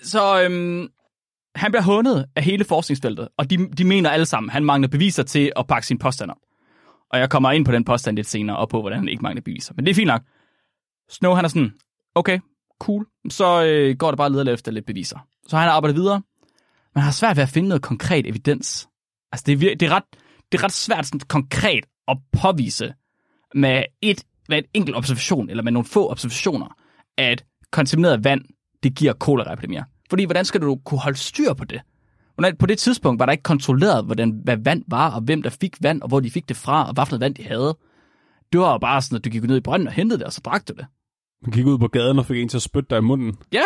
Speaker 1: Så øhm, han bliver hundet af hele forskningsfeltet, og de, de mener alle sammen, han mangler beviser til at pakke sin påstand op. Og jeg kommer ind på den påstand lidt senere, og på, hvordan han ikke mangler beviser. Men det er fint nok. Snow, han er sådan, okay, cool. Så øh, går det bare leder lidt efter lidt beviser. Så han arbejder videre, men har svært ved at finde noget konkret evidens. Altså, det er, det er, ret, det er ret svært sådan, konkret at påvise med et, med et enkelt observation, eller med nogle få observationer, at kontamineret vand, det giver koleraepidemier. Fordi hvordan skal du kunne holde styr på det? Hvordan, på det tidspunkt var der ikke kontrolleret, hvordan, hvad vand var, og hvem der fik vand, og hvor de fik det fra, og hvad for noget vand de havde. Det var jo bare sådan, at du gik ned i brønden og hentede det, og så drak du det.
Speaker 2: Man gik ud på gaden og fik en til at spytte dig i munden.
Speaker 1: Ja,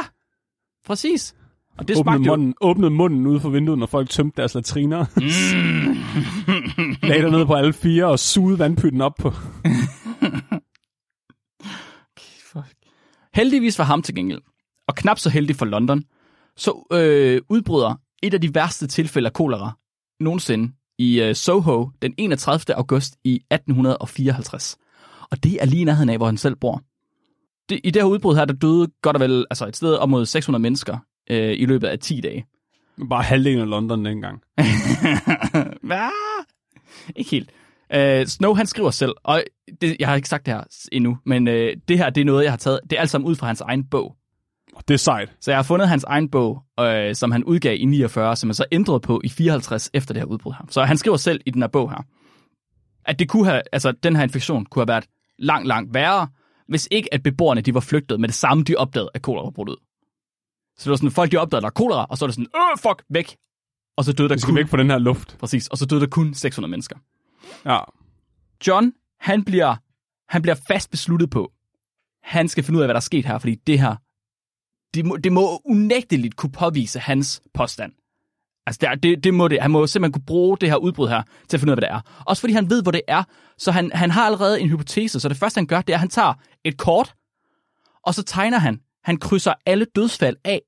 Speaker 1: præcis. Og det
Speaker 2: Åbnede
Speaker 1: smagte jo...
Speaker 2: munden, åbnede munden ude for vinduet, når folk tømte deres latriner. Lagde dig ned på alle fire og sugede vandpytten op på.
Speaker 1: Fuck. Heldigvis for ham til gengæld, og knap så heldig for London, så øh, udbryder et af de værste tilfælde af kolera nogensinde i øh, Soho den 31. august i 1854. Og det er lige i nærheden af, hvor han selv bor. Det, I det her udbrud her, der døde godt og vel altså et sted op mod 600 mennesker øh, i løbet af 10 dage.
Speaker 2: Bare halvdelen af London dengang.
Speaker 1: Hvad? Ikke helt. Uh, Snow, han skriver selv, og det, jeg har ikke sagt det her endnu, men uh, det her, det er noget, jeg har taget, det er alt sammen ud fra hans egen bog.
Speaker 2: Det er sejt.
Speaker 1: Så jeg har fundet hans egen bog, øh, som han udgav i 49, som han så ændrede på i 54 efter det her udbrud her. Så han skriver selv i den her bog her, at det kunne have, altså den her infektion kunne have været langt, langt værre, hvis ikke at beboerne de var flygtet med det samme, de opdagede, at kolera var brudt ud. Så det var sådan, folk de opdagede, at der er kolera, og så er det sådan, øh, fuck, væk. Og så døde der
Speaker 2: Vi skal
Speaker 1: kun,
Speaker 2: væk fra den her luft.
Speaker 1: præcis, og så døde der kun 600 mennesker.
Speaker 2: Ja.
Speaker 1: John, han bliver, han bliver fast besluttet på, han skal finde ud af, hvad der er sket her, fordi det her, det må, det må unægteligt kunne påvise hans påstand. Altså, det, det, det må det. Han må simpelthen kunne bruge det her udbrud her til at finde ud af, hvad det er. Også fordi han ved, hvor det er. Så han, han har allerede en hypotese. Så det første, han gør, det er, at han tager et kort, og så tegner han. Han krydser alle dødsfald af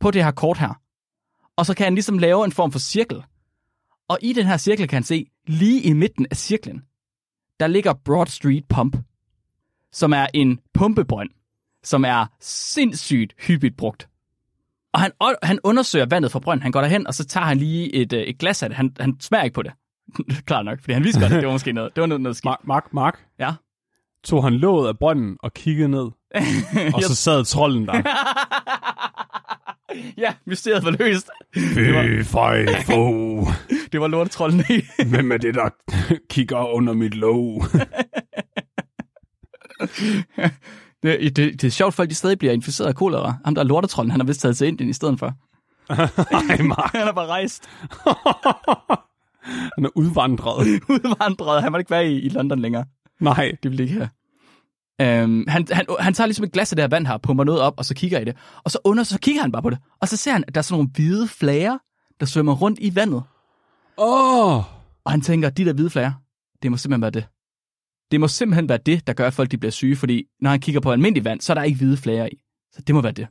Speaker 1: på det her kort her. Og så kan han ligesom lave en form for cirkel. Og i den her cirkel kan han se, lige i midten af cirklen, der ligger Broad Street Pump, som er en pumpebrønd, som er sindssygt hyppigt brugt. Og han, han undersøger vandet fra brønden. Han går derhen, og så tager han lige et, øh, et glas af det. Han, han smager ikke på det. Klart nok, fordi han vidste godt, at det var måske noget. Det var noget, noget skidt.
Speaker 2: Mark, Mark, Mark,
Speaker 1: Ja.
Speaker 2: tog han låget af brønden og kiggede ned. Og så sad trolden der.
Speaker 1: ja, mysteriet var løst.
Speaker 2: Fy fej, fo.
Speaker 1: Det var lortetrollen i.
Speaker 2: Hvem er det, der kigger under mit låg?
Speaker 1: Det, det, det er sjovt, folk de stadig bliver inficeret af kolera. Ham der er lortetrollen, han har vist taget til Indien i stedet for.
Speaker 2: Ej, Mark.
Speaker 1: Han er bare rejst.
Speaker 2: Han er udvandret.
Speaker 1: Udvandret. Han må ikke være i, i London længere.
Speaker 2: Nej.
Speaker 1: Det vil ikke have. Øhm, han, han, han tager ligesom et glas af det her vand her, pumper noget op, og så kigger i det. Og så under, så kigger han bare på det. Og så ser han, at der er sådan nogle hvide flager, der svømmer rundt i vandet.
Speaker 2: Åh! Oh.
Speaker 1: Og han tænker, de der hvide flager, det må simpelthen være det. Det må simpelthen være det, der gør, at folk de bliver syge, fordi når han kigger på almindelig vand, så er der ikke hvide flager i. Så det må være det.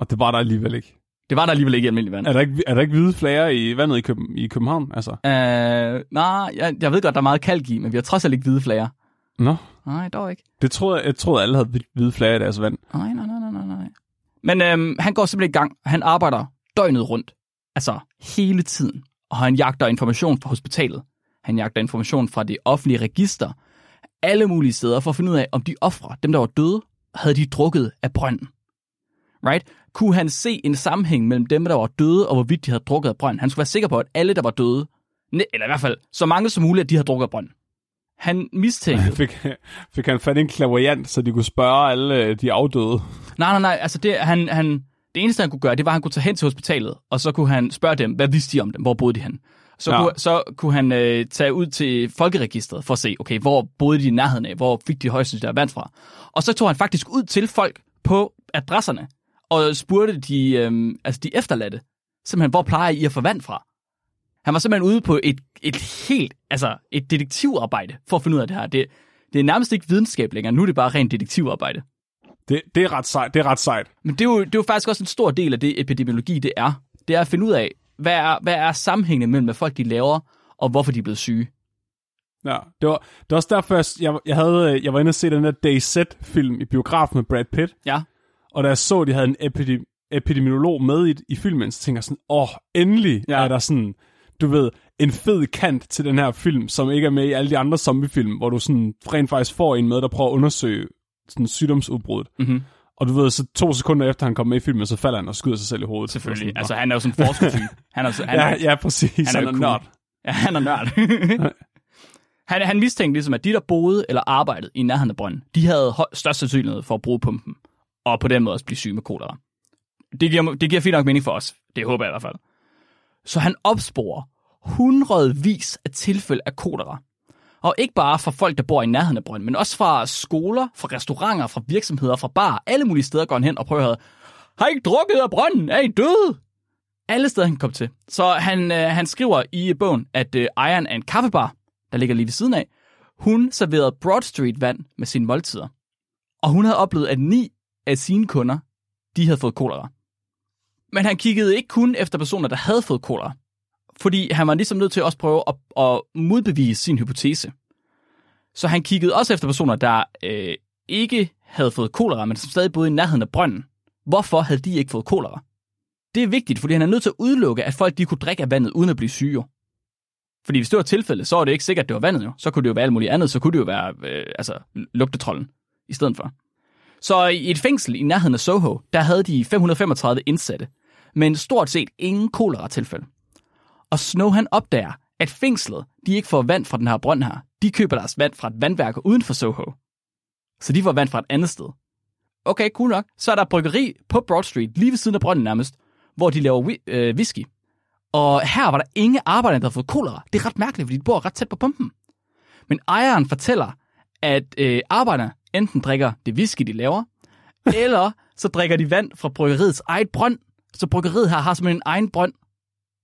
Speaker 2: Og det var der alligevel ikke.
Speaker 1: Det var der alligevel ikke i almindelig vand.
Speaker 2: Er der ikke, er der ikke hvide flager i vandet i, Køben, i København? Altså?
Speaker 1: Øh, nej, jeg, jeg ved godt, der er meget kalk i, men vi har trods alt ikke hvide flager.
Speaker 2: Nå,
Speaker 1: Nej, dog ikke.
Speaker 2: det troede jeg, jeg troede, alle havde hvide flager i deres vand.
Speaker 1: Nej, nej, nej, nej, nej, nej. Men øhm, han går simpelthen i gang. Han arbejder døgnet rundt. Altså hele tiden. Og han jagter information fra hospitalet. Han jagter information fra det offentlige register. Alle mulige steder for at finde ud af, om de ofre, dem der var døde, havde de drukket af brønden. Right? Kunne han se en sammenhæng mellem dem, der var døde, og hvorvidt de havde drukket af brønden? Han skulle være sikker på, at alle, der var døde, eller i hvert fald så mange som muligt, at de havde drukket af brønden. Han mistænkte...
Speaker 2: Fik, fik han fat en klaverjant, så de kunne spørge alle øh, de afdøde.
Speaker 1: Nej, nej, nej. Altså, det, han, han, Det eneste, han kunne gøre, det var, at han kunne tage hen til hospitalet, og så kunne han spørge dem, hvad vidste de om dem, hvor boede de hen? Så,
Speaker 2: Ja.
Speaker 1: kunne, så kunne han øh, tage ud til folkeregistret for at se, okay, hvor boede de i nærheden af, hvor fik de højst der vand fra. Og så tog han faktisk ud til folk på adresserne, og spurgte de, øh, altså de efterladte, simpelthen, hvor plejer I at få vand fra? Han var simpelthen ude på et, et helt, altså et detektivarbejde for at finde ud af det her. Det, det er nærmest ikke videnskab længere, nu er det bare rent detektivarbejde.
Speaker 2: Det, det, er ret sejt. det er ret sejt.
Speaker 1: Men det er, jo, det er jo faktisk også en stor del af det epidemiologi, det er. Det er at finde ud af, hvad er, hvad er sammenhængen mellem, hvad folk de laver, og hvorfor de er blevet syge.
Speaker 2: Ja, det var, det var også derfor, jeg, jeg, jeg, havde, øh, jeg var inde og se den der DayZ-film i biografen med Brad Pitt,
Speaker 1: Ja,
Speaker 2: og da jeg så, at de havde en epidem, epidemiolog med i, i filmen, så tænkte jeg sådan, åh, endelig
Speaker 1: Ja.
Speaker 2: er der sådan, du ved, en fed kant til den her film, som ikke er med i alle de andre zombiefilm, hvor du sådan rent faktisk får en med, der prøver at undersøge sådan sygdomsudbruddet.
Speaker 1: Mhm.
Speaker 2: Og du ved, så to sekunder efter han kommer med i filmen, så falder han og skyder sig selv i hovedet.
Speaker 1: selvfølgelig.
Speaker 2: Sådan,
Speaker 1: Altså, han er jo sådan en forskertype. Han er, han
Speaker 2: ja,
Speaker 1: er,
Speaker 2: ja, præcis.
Speaker 1: han er
Speaker 2: Han er,
Speaker 1: cool.
Speaker 2: nørd.
Speaker 1: Ja, han er nørd. han, han mistænkte ligesom, at de, der boede eller arbejdede i nærheden af brønden, de havde høj, størst sandsynlighed for at bruge pumpen, og på den måde også blive syge med kolera. Det giver, det giver fint nok mening for os. Det håber jeg i hvert fald. Så han opsporer hundredvis af tilfælde af kolera. Og ikke bare fra folk, der bor i nærheden af brønden, men også fra skoler, fra restauranter, fra virksomheder, fra bar. Alle mulige steder går han hen og prøver at høre, har I ikke drukket af brønden? Er I døde? Alle steder, han kom til. Så han, øh, han skriver i bogen, at øh, ejeren af en kaffebar, der ligger lige ved siden af, hun serverede Broad Street vand med sine måltider. Og hun havde oplevet, at ni af sine kunder, de havde fået kolera. Men han kiggede ikke kun efter personer, der havde fået kolera. Fordi han var ligesom nødt til også prøve at, at modbevise sin hypotese. Så han kiggede også efter personer, der øh, ikke havde fået kolera, men som stadig boede i nærheden af brønden. Hvorfor havde de ikke fået kolera? Det er vigtigt, fordi han er nødt til at udelukke, at folk de kunne drikke af vandet uden at blive syge. Fordi hvis det var tilfældet, så var det ikke sikkert, at det var vandet jo. Så kunne det jo være alt muligt andet. Så kunne det jo være øh, altså, lugtetrollen i stedet for. Så i et fængsel i nærheden af Soho, der havde de 535 indsatte, men stort set ingen kolera-tilfælde. Og Snow han opdager, at fængslet, de ikke får vand fra den her brønd her. De køber deres vand fra et vandværk uden for Soho. Så de får vand fra et andet sted. Okay, cool nok. Så er der bryggeri på Broad Street, lige ved siden af brønden nærmest, hvor de laver øh, whisky. Og her var der ingen arbejdere, der havde fået kolera. Det er ret mærkeligt, fordi de bor ret tæt på pumpen. Men ejeren fortæller, at øh, arbejderne enten drikker det whisky, de laver, eller så drikker de vand fra bryggeriets eget brønd. Så bryggeriet her har simpelthen en egen brønd,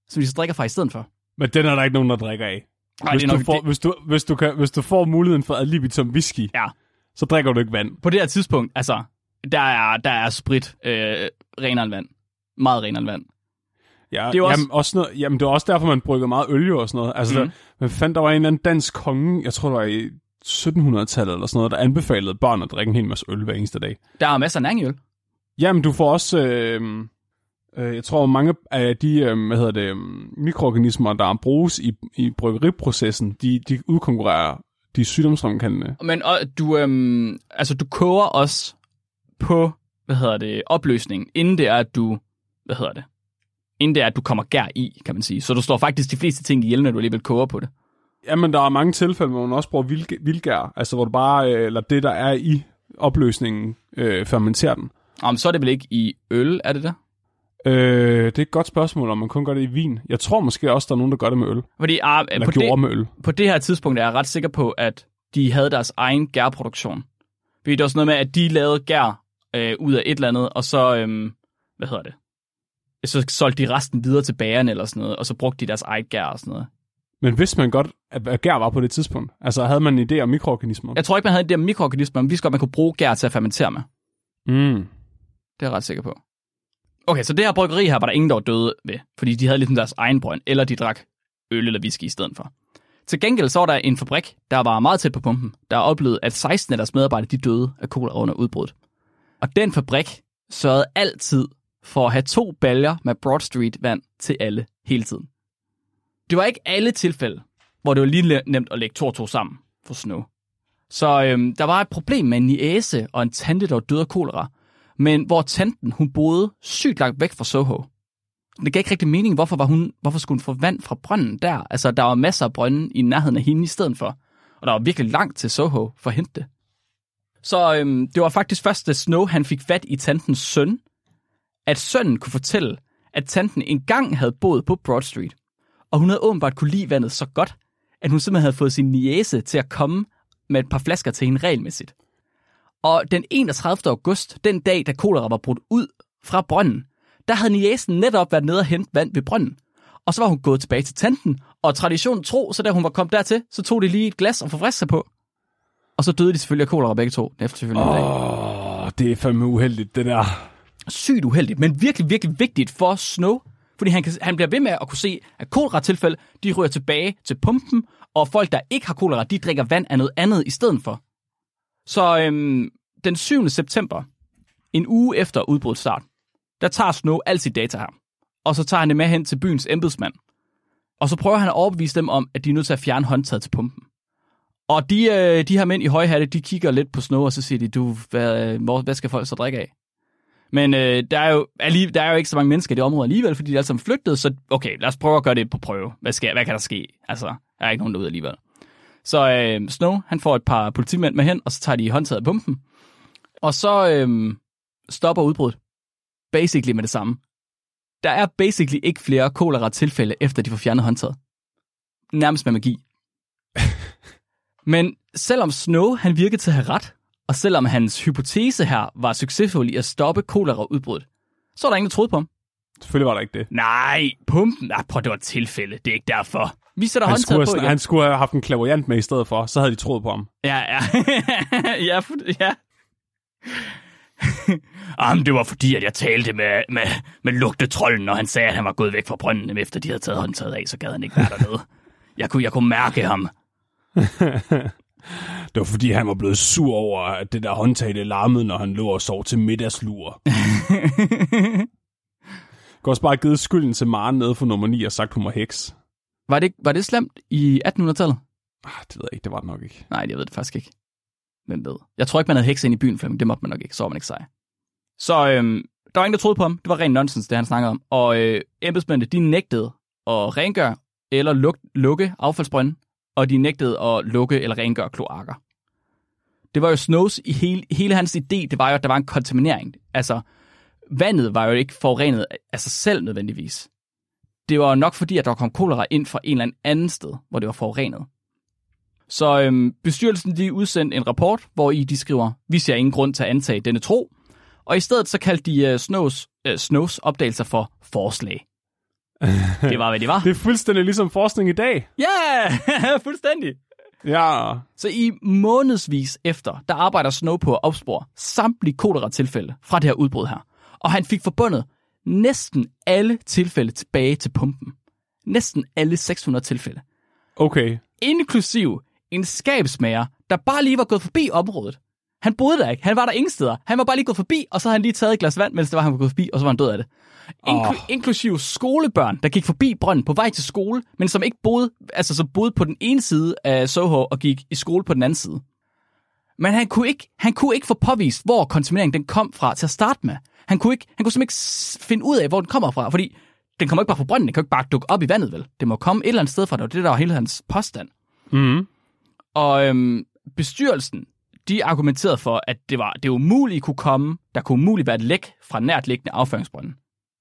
Speaker 1: som de så drikker fra i stedet for.
Speaker 2: Men den er der ikke nogen, der drikker af.
Speaker 1: Nej,
Speaker 2: hvis,
Speaker 1: det er
Speaker 2: du
Speaker 1: nok-
Speaker 2: får,
Speaker 1: det-
Speaker 2: hvis, du, hvis, du kan, hvis du får muligheden for ad libitum whisky,
Speaker 1: Ja.
Speaker 2: så drikker du ikke vand.
Speaker 1: På det her tidspunkt, altså, der er, der er sprit øh, renere end vand. Meget renere end vand.
Speaker 2: Ja,
Speaker 1: Det er også-
Speaker 2: jamen, også noget, jamen, det var også derfor, man brygger meget olie og sådan noget. Altså,
Speaker 1: Mhm.
Speaker 2: mm. der, man fandt, der var en eller anden dansk konge, jeg tror, det var i 1700-tallet eller sådan noget, der anbefalede børn at drikke en hel masse øl hver eneste dag.
Speaker 1: Der er masser af nangøl.
Speaker 2: Jamen, du får også, øh, jeg tror, mange af de øh, hvad hedder det, øh, mikroorganismer, der bruges i, i bryggeriprocessen, de, de udkonkurrerer de sygdomsfremkaldende.
Speaker 1: Men og, du, øhm, altså, du koger også på, hvad hedder det, opløsning, inden det er, at du, hvad hedder det, inden det er, at du kommer gær i, kan man sige. Så du står faktisk de fleste ting ihjel, når du alligevel koger på det.
Speaker 2: Jamen, der er mange tilfælde, hvor man også bruger vild, vildgær, altså hvor du bare, øh, eller det, der er i opløsningen, øh, fermenterer den.
Speaker 1: Om så er det vel ikke i øl, er det der?
Speaker 2: Øh, det er et godt spørgsmål, om man kun gør det i vin. Jeg tror måske også, der er nogen, der gør det med øl.
Speaker 1: Fordi ah,
Speaker 2: Eller
Speaker 1: på,
Speaker 2: gjorde
Speaker 1: det,
Speaker 2: med øl.
Speaker 1: på det her tidspunkt er jeg ret sikker på, at de havde deres egen gærproduktion. Fordi det var sådan noget med, at de lavede gær øh, ud af et eller andet, og så, øhm, hvad hedder det? Så solgte de resten videre til bagerne eller sådan noget, og så brugte de deres eget gær og sådan noget.
Speaker 2: Men vidste man godt, at gær var på det tidspunkt? Altså havde man en idé om mikroorganismer?
Speaker 1: Jeg tror ikke, man havde det der mikroorganismer, men vi vidste godt, man kunne bruge gær til at fermentere med.
Speaker 2: Mm.
Speaker 1: Det er jeg ret sikker på. Okay, så det her bryggeri her var der ingen, der var døde ved, fordi de havde ligesom deres egen brønd, eller de drak øl eller whisky i stedet for. Til gengæld så var der en fabrik, der var meget tæt på pumpen, der oplevede, at 16 af deres medarbejdere de døde af kolera under udbruddet. Og den fabrik sørgede altid for at have to baljer med Broad Street vand til alle hele tiden. Det var ikke alle tilfælde, hvor det var lige nemt at lægge to og to sammen for Snow. Så øhm, der var et problem med en niæse og en tante, der var døde af kolera, men hvor tanten, hun boede sygt langt væk fra Soho. Det gav ikke rigtig mening, hvorfor, var hun, hvorfor skulle hun få vand fra brønden der? Altså, der var masser af brønde i nærheden af hende i stedet for. Og der var virkelig langt til Soho for at hente det. Så øhm, det var faktisk først, da Snow han fik fat i tantens søn, at sønnen kunne fortælle, at tanten engang havde boet på Broad Street. Og hun havde åbenbart kunne lide vandet så godt, at hun simpelthen havde fået sin niese til at komme med et par flasker til hende regelmæssigt. Og den 31. august, den dag, da kolera var brudt ud fra brønden, der havde niesen netop været nede og hente vand ved brønden. Og så var hun gået tilbage til tanten, og traditionen tro, så da hun var kommet dertil, så tog de lige et glas og forfriske sig på. Og så døde de selvfølgelig af kolera begge to, den efterfølgende dag.
Speaker 2: Åh, det er fandme uheldigt, det der.
Speaker 1: sygt uheldigt, men virkelig, virkelig vigtigt for Snow, fordi han, kan, han bliver ved med at kunne se, at kolera-tilfælde, de ryger tilbage til pumpen, og folk, der ikke har kolera, de drikker vand af noget andet i stedet for. Så øhm, den 7. september, en uge efter udbrudsstart, der tager Snow alt sit data her, og så tager han det med hen til byens embedsmand. Og så prøver han at overbevise dem om, at de er nødt til at fjerne håndtaget til pumpen. Og de, øh, de her mænd i højhatte, de kigger lidt på Snow, og så siger de, du, hvad, hvad skal folk så drikke af? Men øh, der, er jo, alligevel, der er jo ikke så mange mennesker i det område alligevel, fordi de er alle sammen flygtet, så okay, lad os prøve at gøre det på prøve. Hvad, skal, hvad kan der ske? Altså, der er ikke nogen derude alligevel. Så øh, Snow, han får et par politimænd med hen, og så tager de håndtaget af pumpen. Og så øh, stopper udbruddet. Basically med det samme. Der er basically ikke flere kolera-tilfælde, efter de får fjernet håndtaget. Nærmest med magi. Men selvom Snow han virkede til at have ret, og selvom hans hypotese her var succesfuld i at stoppe kolera-udbruddet, så var der ingen, der troede på ham.
Speaker 2: Selvfølgelig var der ikke det.
Speaker 1: Nej, pumpen. Nej, prøv, det var et tilfælde. Det er ikke derfor. Vi sætter
Speaker 2: Han skulle,
Speaker 1: på
Speaker 2: have,
Speaker 1: igen.
Speaker 2: han skulle have haft en klaverjant med i stedet for, så havde de troet på ham.
Speaker 1: Ja, ja. ja, ja. Jamen, det var fordi, at jeg talte med, med, med lugtetrollen, og han sagde, at han var gået væk fra brønden, efter de havde taget håndtaget af, så gad han ikke være dernede. Jeg kunne, jeg kunne mærke ham.
Speaker 2: Det var fordi, han var blevet sur over, at det der håndtag det larmede, når han lå og sov til middagslur. Du også bare givet skylden til Maren nede for nummer 9 og sagt, hun var heks.
Speaker 1: Var det, var det slemt i 1800-tallet?
Speaker 2: Ah, det ved jeg ikke, det var det nok ikke.
Speaker 1: Nej, jeg ved det faktisk ikke. Hvem ved? Jeg tror ikke, man havde hekse ind i byen, Flemming. Det måtte man nok ikke. Så var man ikke sej. Så øhm, der var ingen, der troede på ham. Det var ren nonsens, det han snakkede om. Og øh, embedsmændene, de nægtede at rengøre eller luk, lukke affaldsbrønden, og de nægtede at lukke eller rengøre kloakker. Det var jo Snows i hele, hele hans idé, det var jo, at der var en kontaminering. Altså, vandet var jo ikke forurenet af sig selv nødvendigvis. Det var nok fordi, at der kom kolera ind fra en eller anden anden sted, hvor det var forurenet. Så øhm, bestyrelsen de udsendte en rapport, hvor i de skriver, vi ser ingen grund til at antage denne tro, og i stedet så kaldte de uh, Snows, uh, Snows opdagelser for forslag. det var, hvad det var.
Speaker 2: Det er fuldstændig ligesom forskning i dag.
Speaker 1: Ja, yeah! fuldstændig.
Speaker 2: Ja,
Speaker 1: Så i månedsvis efter, der arbejder Snow på at opspore samtlige kolera-tilfælde fra det her udbrud her. Og han fik forbundet næsten alle tilfælde tilbage til pumpen. Næsten alle 600 tilfælde.
Speaker 2: okay.
Speaker 1: Inklusiv en skabsmager, der bare lige var gået forbi området. Han boede der ikke. Han var der ingen steder. Han var bare lige gået forbi, og så havde han lige taget et glas vand, mens det var, han var gået forbi, og så var han død af det. Inklu-
Speaker 2: Åh.
Speaker 1: Inklusiv skolebørn, der gik forbi brønden på vej til skole, men som ikke boede, altså som boede på den ene side af Soho og gik i skole på den anden side. Men han kunne ikke, han kunne ikke få påvist, hvor kontamineringen den kom fra til at starte med. Han kunne, ikke, han kunne simpelthen ikke finde ud af, hvor den kommer fra, fordi den kommer ikke bare fra brønden, den kan jo ikke bare dukke op i vandet, vel? Det må komme et eller andet sted fra, det var det, der var hele hans påstand.
Speaker 2: Mm.
Speaker 1: Og øhm, bestyrelsen, de argumenterede for, at det var det umuligt kunne komme, der kunne umuligt være et læk fra nært liggende afføringsbrønden.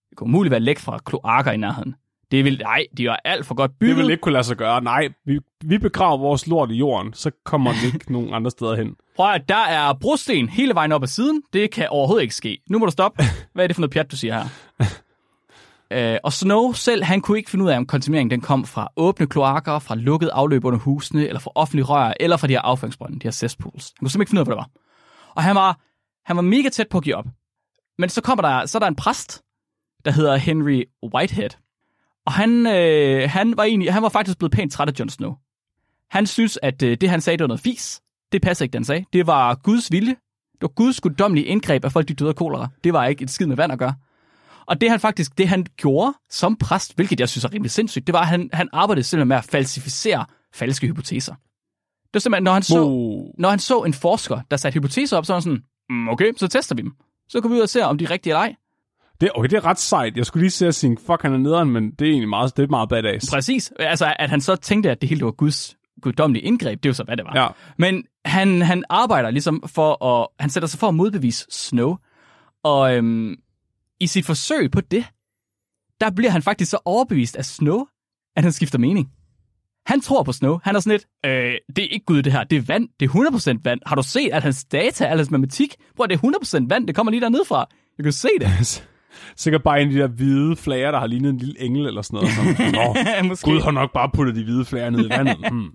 Speaker 1: Det kunne umuligt være et læk fra kloakker i nærheden. Det vil, nej, de var alt for godt
Speaker 2: Det
Speaker 1: bygget.
Speaker 2: vil ikke kunne lade sig gøre. Nej, vi, vi begraver vores lort i jorden, så kommer den ikke nogen andre steder hen.
Speaker 1: Prøv at der er brosten hele vejen op ad siden. Det kan overhovedet ikke ske. Nu må du stoppe. Hvad er det for noget pjat, du siger her? Øh, og Snow selv, han kunne ikke finde ud af, om kontamineringen den kom fra åbne kloakker, fra lukket afløb under husene, eller fra offentlige rør, eller fra de her afføringsbrønde, de her cesspools. Han kunne simpelthen ikke finde ud af, hvad det var. Og han var, han var mega tæt på at give op. Men så kommer der, så er der en præst, der hedder Henry Whitehead. Og han, øh, han, var egentlig, han var faktisk blevet pænt træt af Jon Snow. Han synes, at øh, det, han sagde, det var noget fis. Det passer ikke, det han sagde. Det var Guds vilje. Det var Guds guddommelige indgreb, at folk de døde af kolera. Det var ikke et skid med vand at gøre. Og det han faktisk, det han gjorde som præst, hvilket jeg synes er rimelig sindssygt, det var, at han, han arbejdede simpelthen med at falsificere falske hypoteser. Det var simpelthen, når han så,
Speaker 2: Wow.
Speaker 1: når han så en forsker, der satte hypoteser op, så var han sådan, mm, okay, så tester vi dem. Så går vi ud og ser, om de er rigtige eller ej.
Speaker 2: Det, okay, det er ret sejt. Jeg skulle lige se at sige, fuck, han er nederen, men det er egentlig meget, det er meget badass.
Speaker 1: Præcis. Altså, at han så tænkte, at det hele var Guds guddommelige indgreb, det er jo så, hvad det var.
Speaker 2: Ja.
Speaker 1: Men han, han arbejder ligesom for at, han sætter sig for at modbevise Snow. Og øhm, i sit forsøg på det, der bliver han faktisk så overbevist af Snow, at han skifter mening. Han tror på Snow. Han er sådan lidt, øh, det er ikke Gud det her, det er vand, det er 100% vand. Har du set, at hans data, al hans matematik, bror, det er 100% vand, det kommer lige dernede fra. Jeg kan se det.
Speaker 2: Sikkert bare en af de der hvide flager, der har lignet en lille engel eller sådan noget. Sådan, Nå,
Speaker 1: Måske.
Speaker 2: Gud har nok bare puttet de hvide flager ned i vandet. Hmm.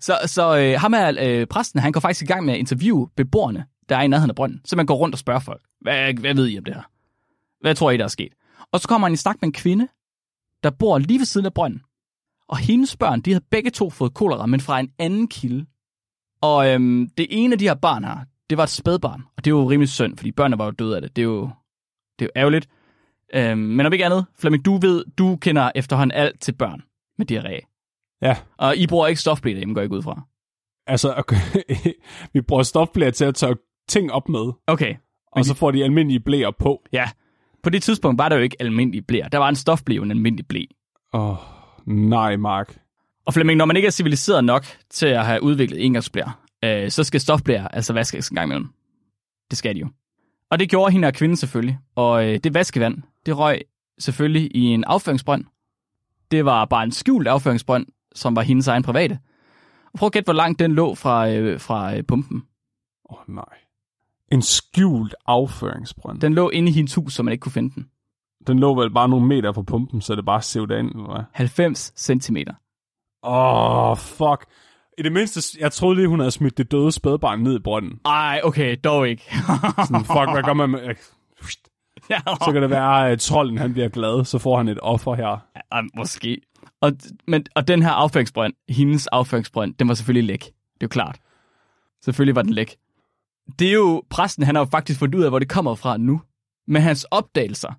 Speaker 1: Så, så øh, ham er øh, præsten, han går faktisk i gang med at interviewe beboerne, der er i nærheden af brønden. Så man går rundt og spørger folk, hvad, hvad ved I om det her? Hvad tror I, der er sket? Og så kommer han i snak med en kvinde, der bor lige ved siden af brønden. Og hendes børn, de havde begge to fået kolera, men fra en anden kilde. Og øhm, det ene af de her barn her, det var et spædbarn. Og det er jo rimelig synd, fordi børnene var jo døde af det. Det er jo, det er jo ærgerligt. Øhm, men om ikke andet, Flemming, du ved, du kender efterhånden alt til børn med diarré.
Speaker 2: Ja,
Speaker 1: Og I bruger ikke stofblæ derhjemme, går jeg ikke ud fra.
Speaker 2: altså, okay. vi bruger stofblære til at tørre ting op med,
Speaker 1: Okay,
Speaker 2: og så får de almindelige blæer på.
Speaker 1: Ja, på det tidspunkt var der jo ikke almindelig blæ. Der var en stofblæ jo en almindelig blæ.
Speaker 2: Åh, oh, nej, Mark.
Speaker 1: Og Flemming, når man ikke er civiliseret nok til at have udviklet engangsblæer, øh, så skal stofblæer altså vaskes en gang imellem. Det skal de jo. Og det gjorde hende og kvinden selvfølgelig. Og øh, det vaskevand, det røg selvfølgelig i en afføringsbrønd. Det var bare en skjult afføringsbrønd, som var hendes egen private. Og prøv at gætte, hvor langt den lå fra, øh, fra øh, pumpen.
Speaker 2: Åh, oh, nej. En skjult afføringsbrønd. Den,
Speaker 1: lå inde i hendes hus, så man ikke kunne finde den.
Speaker 2: den lå vel bare nogle meter fra pumpen, så det bare sævde ind, eller hvad?
Speaker 1: 90 centimeter.
Speaker 2: Åh, oh, fuck. I det mindste, jeg troede lige, hun havde smidt det døde spædbarn ned i brønden.
Speaker 1: Ej, okay, dog ikke.
Speaker 2: Sådan, fuck, hvad gør man med...
Speaker 1: ja,
Speaker 2: Så kan det være, at trolden han bliver glad, så får han et offer her.
Speaker 1: Ja, måske. Og, men, og den her afføringsbrønd, hendes afføringsbrønd, den var selvfølgelig læk. Det er jo klart. Selvfølgelig var den læk. Det er jo, præsten, han har jo faktisk fundet ud af, hvor det kommer fra nu. Men hans opdagelser,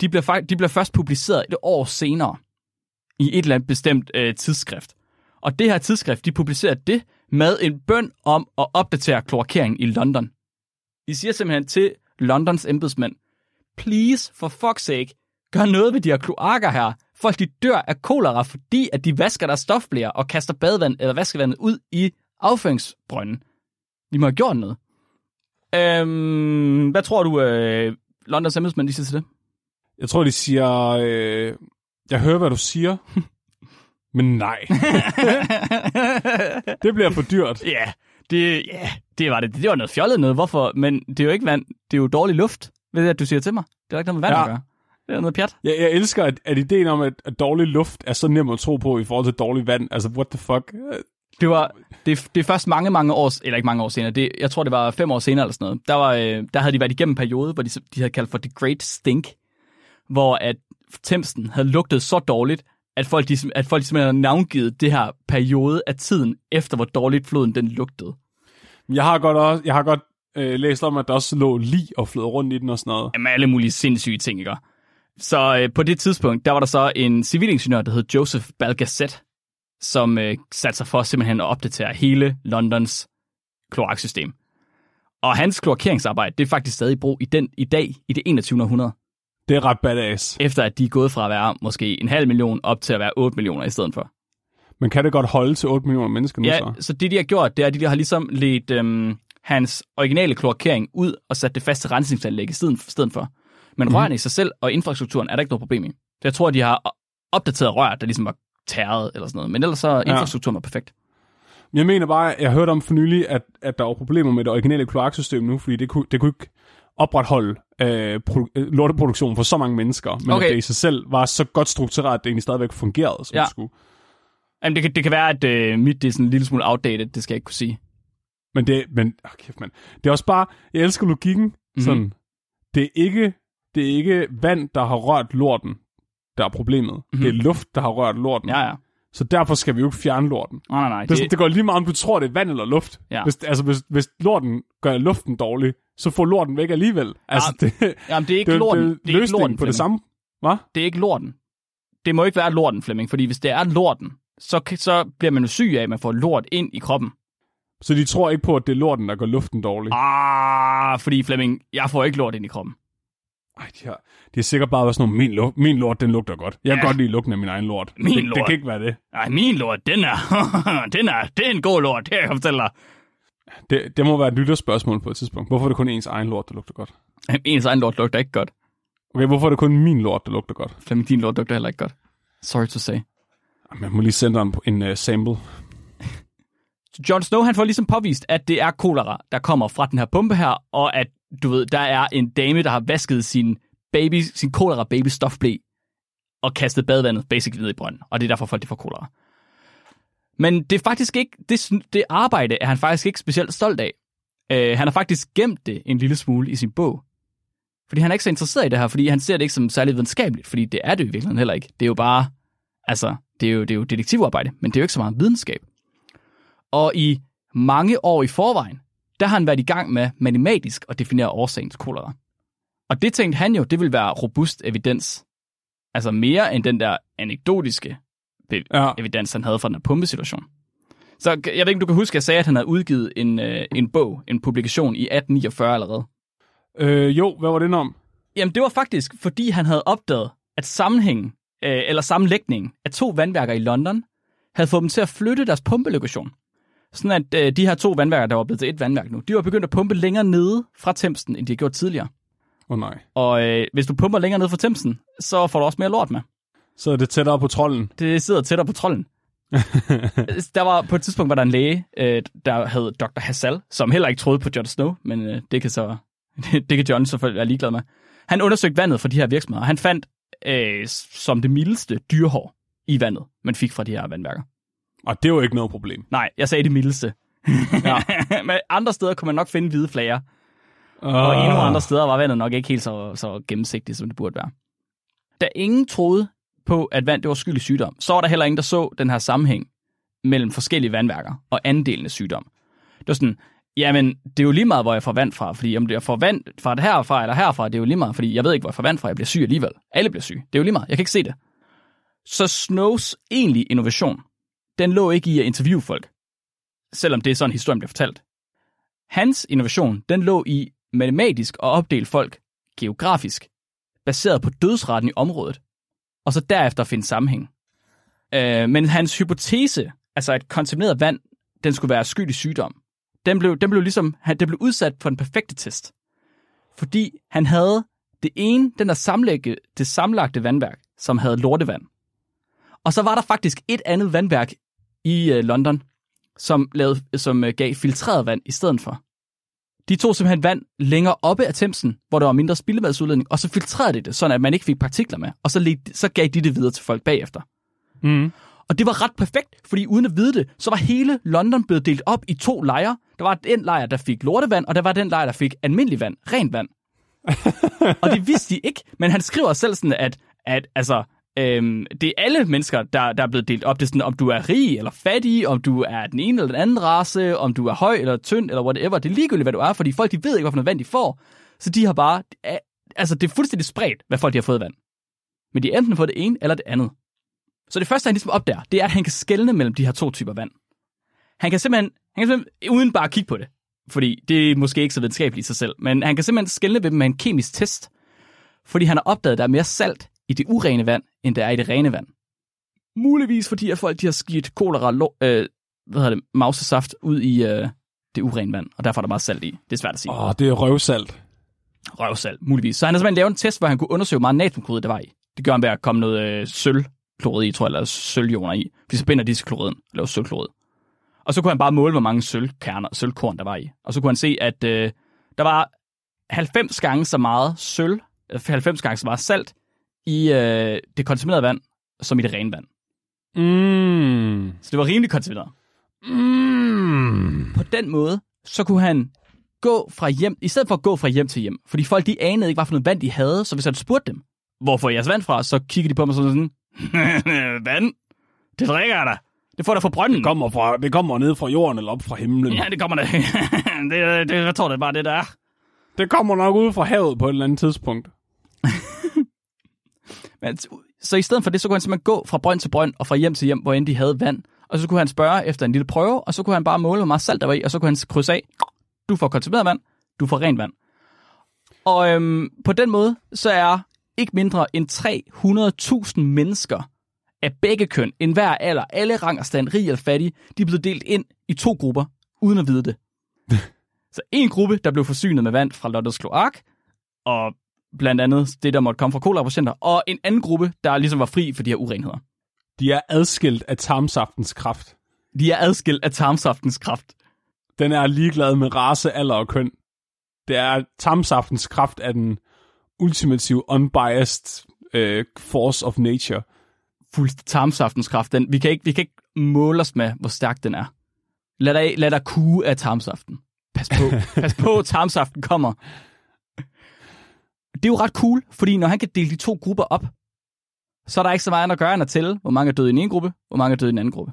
Speaker 1: de bliver, de bliver først publiceret et år senere i et eller andet bestemt øh, tidsskrift. Og det her tidsskrift, de publicerer det med en bøn om at opdatere kloakeringen i London. De siger simpelthen til Londons embedsmænd, please, for fuck's sake, gør noget ved de her kloakker her. Folk de dør af kolera, fordi at de vasker deres stofblære og kaster badevand eller vaskevandet ud i afføringsbrønden. De må have gjort noget. Øhm, hvad tror du, øh, Londons embedsmænd de siger til det?
Speaker 2: Jeg tror, de siger... Øh, jeg hører, hvad du siger, men nej. det bliver for dyrt.
Speaker 1: Ja, det, ja, det var det. Det var noget fjollet noget. Hvorfor? Men det er jo ikke vand. Det er jo dårlig luft, ved det, at du siger til mig. Det er ikke noget med vand
Speaker 2: Ja.
Speaker 1: at gøre. Det er noget pjat.
Speaker 2: Jeg, jeg elsker, at, at ideen om, at, at dårlig luft er så nem at tro på i forhold til dårlig vand. Altså, what the fuck?
Speaker 1: Det var det, det er først mange, mange år, eller ikke mange år senere, det, jeg tror, det var fem år senere eller sådan noget. Der, var, øh, der havde de været igennem en periode, hvor de, de havde kaldt for The Great Stink, hvor at Thamesen havde lugtet så dårligt, at folk, de, at folk simpelthen havde navngivet det her periode af tiden, efter hvor dårligt floden den lugtede.
Speaker 2: Jeg har godt, også, jeg har godt øh, læst om, at der også lå lig og flød rundt i den og sådan noget.
Speaker 1: Jamen, alle mulige sindssyge ting, ikke? Så øh, på det tidspunkt, der var der så en civilingeniør, der hed Joseph Balgacet, som øh, satte sig for simpelthen at opdatere hele Londons kloaksystem. Og hans kloakeringsarbejde, det er faktisk stadig i brug i, den, i dag, i det 21. århundrede,
Speaker 2: Det er ret badass.
Speaker 1: efter at de er gået fra at være måske en halv million op til at være 8 millioner i stedet for.
Speaker 2: Men kan det godt holde til 8 millioner mennesker nu
Speaker 1: Ja,
Speaker 2: så?
Speaker 1: så det de har gjort, det er, at de har ligesom ledt øhm, hans originale kloakering ud og sat det fast til rensningsanlæg i stedet, for. Men rørene i sig selv og infrastrukturen er der ikke noget problem i. Så jeg tror, de har opdateret rør, der ligesom var tæret eller sådan noget. Men ellers så
Speaker 2: Ja.
Speaker 1: infrastrukturen var perfekt.
Speaker 2: Jeg mener bare, jeg hørte om for nylig, at, at der var problemer med det originale kloaksystem nu, fordi det kunne, det kunne ikke opretholde øh, produ- øh, lorteproduktion for så mange mennesker, men
Speaker 1: Okay.
Speaker 2: at det i sig selv var så godt struktureret, at det egentlig stadigvæk fungerede, som
Speaker 1: Ja.
Speaker 2: det skulle.
Speaker 1: Jamen, det, kan, det kan være, at øh, mit det er sådan en lille smule outdated, det skal jeg ikke kunne sige.
Speaker 2: Men det, men, oh, kæft, man. det er også bare, jeg elsker logikken,
Speaker 1: Mhm.
Speaker 2: mm-hmm. sådan, det er ikke, det er ikke vand, der har rørt lorten, der er problemet. Mm-hmm. Det er luft, der har rørt lorten.
Speaker 1: Ja, ja.
Speaker 2: Så derfor skal vi jo ikke fjerne lorten.
Speaker 1: Nej, nej, nej.
Speaker 2: Det, det, det går lige meget, om du tror, det er vand eller luft.
Speaker 1: Ja.
Speaker 2: Hvis, altså, hvis, hvis lorten gør luften dårlig, så får lorten væk alligevel. Altså, det,
Speaker 1: Jamen, det er ikke
Speaker 2: det,
Speaker 1: lorten.
Speaker 2: det,
Speaker 1: Det,
Speaker 2: det
Speaker 1: er ikke lorten,
Speaker 2: på det samme. Hvad?
Speaker 1: Det er ikke lorten. Det må ikke være lorten, Flemming, fordi hvis det er lorten, så, så bliver man jo syg af, at man får lort ind i kroppen.
Speaker 2: Så de tror ikke på, at det er lorten, der gør luften dårlig?
Speaker 1: Ah, fordi Flemming, jeg får ikke lort ind i kroppen.
Speaker 2: Ej, de har, de har sikkert bare været sådan nogle, min, lu- min lort, den lugter godt. Jeg kan
Speaker 1: Ja.
Speaker 2: godt lide lugten af min egen lort.
Speaker 1: Min
Speaker 2: det, det
Speaker 1: lort.
Speaker 2: kan ikke være det.
Speaker 1: Nej, min lort, den er, den er, det er en god lort, det kan jeg fortælle dig.
Speaker 2: Det, det må være et lytterspørgsmål på et tidspunkt. Hvorfor er det kun ens egen lort, der lugter godt?
Speaker 1: Ens egen lort lugter ikke godt.
Speaker 2: Okay, hvorfor er det kun min lort, der lugter godt?
Speaker 1: Flemming, din lort lugter heller ikke godt. Sorry to say.
Speaker 2: Jamen, Jeg må lige sende en, en uh, sample.
Speaker 1: Jon Snow han får ligesom påvist, at det er kolera, der kommer fra den her pumpe her, og at du ved, der er en dame, der har vasket sin baby, sin kolera baby stofblæ og kastet badevandet basically ned i brønden, og det er derfor folk de får kolera. Men det er faktisk ikke, det, det arbejde er han faktisk ikke specielt stolt af. Øh, han har faktisk gemt det en lille smule i sin bog. Fordi han er ikke så interesseret i det her, fordi han ser det ikke som særlig videnskabeligt, fordi det er det i virkeligheden heller ikke. Det er jo bare, altså, det er jo, det er jo detektivarbejde, men det er jo ikke så meget videnskab. Og i mange år i forvejen, der har han været i gang med matematisk at definere årsagen til kolera. Og det tænkte han jo, det vil være robust evidens. Altså mere end den der anekdotiske
Speaker 2: Ja.
Speaker 1: evidens, han havde fra den her pumpesituation. Så jeg ved ikke, om du kan huske, at jeg sagde, at han havde udgivet en, øh, en bog, en publikation i 1849 allerede.
Speaker 2: Øh, jo, hvad var det om?
Speaker 1: Jamen, det var faktisk, fordi han havde opdaget, at sammenhængen, øh, eller sammenlægningen af to vandværker i London, havde fået dem til at flytte deres pumpelokation. Sådan at øh, de her to vandværker, der var blevet til et vandværk nu, de var begyndt at pumpe længere nede fra Thamesen, end de havde gjort tidligere.
Speaker 2: Åh oh, nej.
Speaker 1: Og øh, hvis du pumper længere ned fra Thamesen, så får du også mere lort med.
Speaker 2: Så er det tættere på trolden.
Speaker 1: Det sidder tættere på trolden. der var på et tidspunkt var der en læge, øh, der hed Dr. Hassal, som heller ikke troede på Jon Snow, men øh, det kan så det kan John selvfølgelig være ligeglad med. Han undersøgte vandet fra de her virksomheder, og han fandt øh, som det mildeste dyrehår i vandet, man fik fra de her vandværker.
Speaker 2: Og det jo ikke noget problem.
Speaker 1: Nej, jeg sagde det mildeste.
Speaker 2: Ja.
Speaker 1: Men andre steder kunne man nok finde hvide flager,
Speaker 2: Uh,
Speaker 1: og endnu andre steder var vandet nok ikke helt så, så gennemsigtigt, som det burde være. Da ingen troede på, at vand det var skyld i sygdom, så var der heller ingen, der så den her sammenhæng mellem forskellige vandværker og andelen af sygdom. Det var sådan, jamen, det er jo lige meget, hvor jeg får vand fra, fordi om jeg får vand fra det herfra eller herfra, det er jo lige meget, fordi jeg ved ikke, hvor jeg får vand fra, jeg bliver syg alligevel. Alle bliver syge. Det er jo lige meget. Jeg kan ikke se det. Så Snows egentlige innovation, den lå ikke i at interviewe folk, selvom det er sådan, historien bliver fortalt. Hans innovation, den lå i matematisk at opdele folk geografisk, baseret på dødsretten i området, og så derefter finde sammenhæng. Øh, men hans hypotese, altså at kontamineret vand, den skulle være skyld i sygdom, den blev, den blev ligesom, han, den blev udsat for den perfekte test. Fordi han havde det ene, den der samlægge, det samlagte vandværk, som havde lortevand. Og så var der faktisk et andet vandværk i øh, London, som, lavede, som øh, gav filtreret vand i stedet for. De tog simpelthen vand længere oppe af Thamesen, hvor der var mindre spildevandsudledning, og så filtrerede de det, sådan at man ikke fik partikler med, og så, ledte, så gav de det videre til folk bagefter.
Speaker 2: Mm.
Speaker 1: Og det var ret perfekt, fordi uden at vide det, så var hele London blevet delt op i to lejre. Der var den lejr, der fik lortevand, og der var den lejr, der fik almindelig vand, rent vand. og det vidste de ikke, men han skriver selv sådan, at, at altså, øhm, det er alle mennesker, der, der er blevet delt op. Det er sådan, om du er rig eller fattig, om du er den ene eller den anden race, om du er høj eller tynd, eller whatever. Det er ligegyldigt, hvad du er, fordi folk de ved ikke, hvorfor noget vand de får. Så de har bare, altså det er fuldstændig spredt, hvad folk de har fået vand. Men de har enten fået det ene eller det andet. Så det første, han ligesom opdager, det er, at han kan skelne mellem de her to typer vand. Han kan simpelthen, han kan simpelthen uden bare at kigge på det, fordi det er måske ikke så videnskabeligt i sig selv, men han kan simpelthen skelne ved dem med en kemisk test, fordi han har opdaget, at der er mere salt i det urene vand, end der er i det rene vand. Muligvis fordi, at folk de har skidt kolera, lo- øh, hvad hedder det, mausesaft ud i øh, det urene vand, og derfor er der meget salt i. Det er svært at sige.
Speaker 2: Åh, det er røvsalt.
Speaker 1: Røvsalt, muligvis. Så han har simpelthen lavet en test, hvor han kunne undersøge, hvor meget natriumklorid der var i. Det gør han ved at komme noget øh, sølvklorid i, tror jeg, eller sølvioner i. Fordi så binder de til kloriden og laver sølvklorid. Og så kunne han bare måle, hvor mange sølvkerner, sølvkorn der var i. Og så kunne han se, at øh, der var 90 gange så meget sølv, øh, 90 gange så meget salt i øh, det kontaminerede vand, som i det rene vand.
Speaker 2: Mm.
Speaker 1: Så det var rimelig kontamineret.
Speaker 2: Mm.
Speaker 1: På den måde, så kunne han gå fra hjem, i stedet for at gå fra hjem til hjem, fordi folk de anede ikke, hvad for noget vand de havde, så hvis han spurgte dem, hvor får jeres vand fra, så kigger de på mig sådan, sådan vand, det drikker jeg da. Det får der fra brønden.
Speaker 2: Det kommer, fra, det kommer ned fra jorden eller op fra himlen.
Speaker 1: Ja, det kommer da. det, det, jeg tror, det er bare det, der er.
Speaker 2: Det kommer nok ud fra havet på et eller andet tidspunkt.
Speaker 1: Men, så i stedet for det, så kunne han simpelthen gå fra brønd til brønd og fra hjem til hjem, hvor end de havde vand. Og så kunne han spørge efter en lille prøve, og så kunne han bare måle, hvor meget salt der var i, og så kunne han krydse af, du får kontamineret vand, du får rent vand. Og øhm, på den måde, så er ikke mindre end 300.000 mennesker af begge køn, enhver alder, alle rang og stand, rig eller fattig, de er blevet delt ind i to grupper, uden at vide det. Så en gruppe, der blev forsynet med vand fra Lottes kloak, og blandt andet det, der måtte komme fra kolera-patienter, og en anden gruppe, der ligesom var fri for de her urenheder.
Speaker 2: De er adskilt af tarmsaftens kraft.
Speaker 1: De er adskilt af tarmsaftens kraft.
Speaker 2: Den er ligeglad med race, alder og køn. Det er tarmsaftens kraft af den ultimative unbiased uh, force of nature.
Speaker 1: Fuldst tarmsaftens kraft. Den, vi, kan ikke, vi kan ikke måle os med, hvor stærk den er. Lad dig, lad dig kue af tarmsaften. Pas på. Pas på, tarmsaften kommer. Det er jo ret cool, fordi når han kan dele de to grupper op, så er der ikke så meget andet at gøre end at tælle, hvor mange er døde i den ene gruppe, hvor mange er døde i den anden gruppe.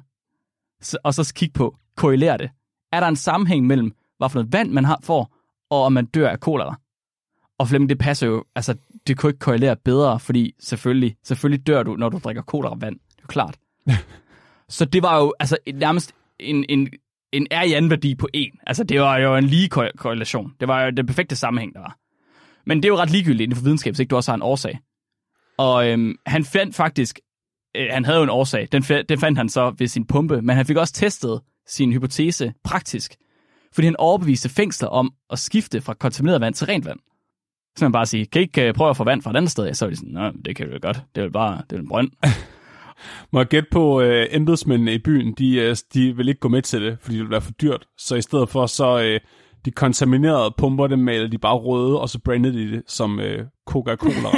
Speaker 1: Så, og så kigge på, korrelere det. Er der en sammenhæng mellem, hvad for noget vand man har får, og om man dør af kolera? Og Flemming, det passer jo, altså, det kunne ikke korrelere bedre, fordi selvfølgelig, selvfølgelig dør du, når du drikker kolera-vand. Det er jo klart. så det var jo altså nærmest en, en, en R-i-værdi på en. Altså, det var jo en lige korrelation. Det var jo den perfekte sammenhæng, der var. Men det er jo ret ligegyldigt inden for videnskab, hvis ikke du også har en årsag. Og øhm, han fandt faktisk, øh, han havde jo en årsag, den, den fandt han så ved sin pumpe, men han fik også testet sin hypotese praktisk, fordi han overbeviste fængsler om at skifte fra kontamineret vand til rent vand. Så man bare sige, kan I ikke øh, prøve at få vand fra et andet sted? Så er de sådan, nej, det kan vi godt, det er jo bare det er en brønd.
Speaker 2: Må jeg gætte på, øh, embedsmændene i byen, de, øh, de vil ikke gå med til det, fordi det vil være for dyrt. Så i stedet for, så øh, de kontaminerede pumper, dem malede de bare røde, og så brandede de det som øh, Coca-Cola.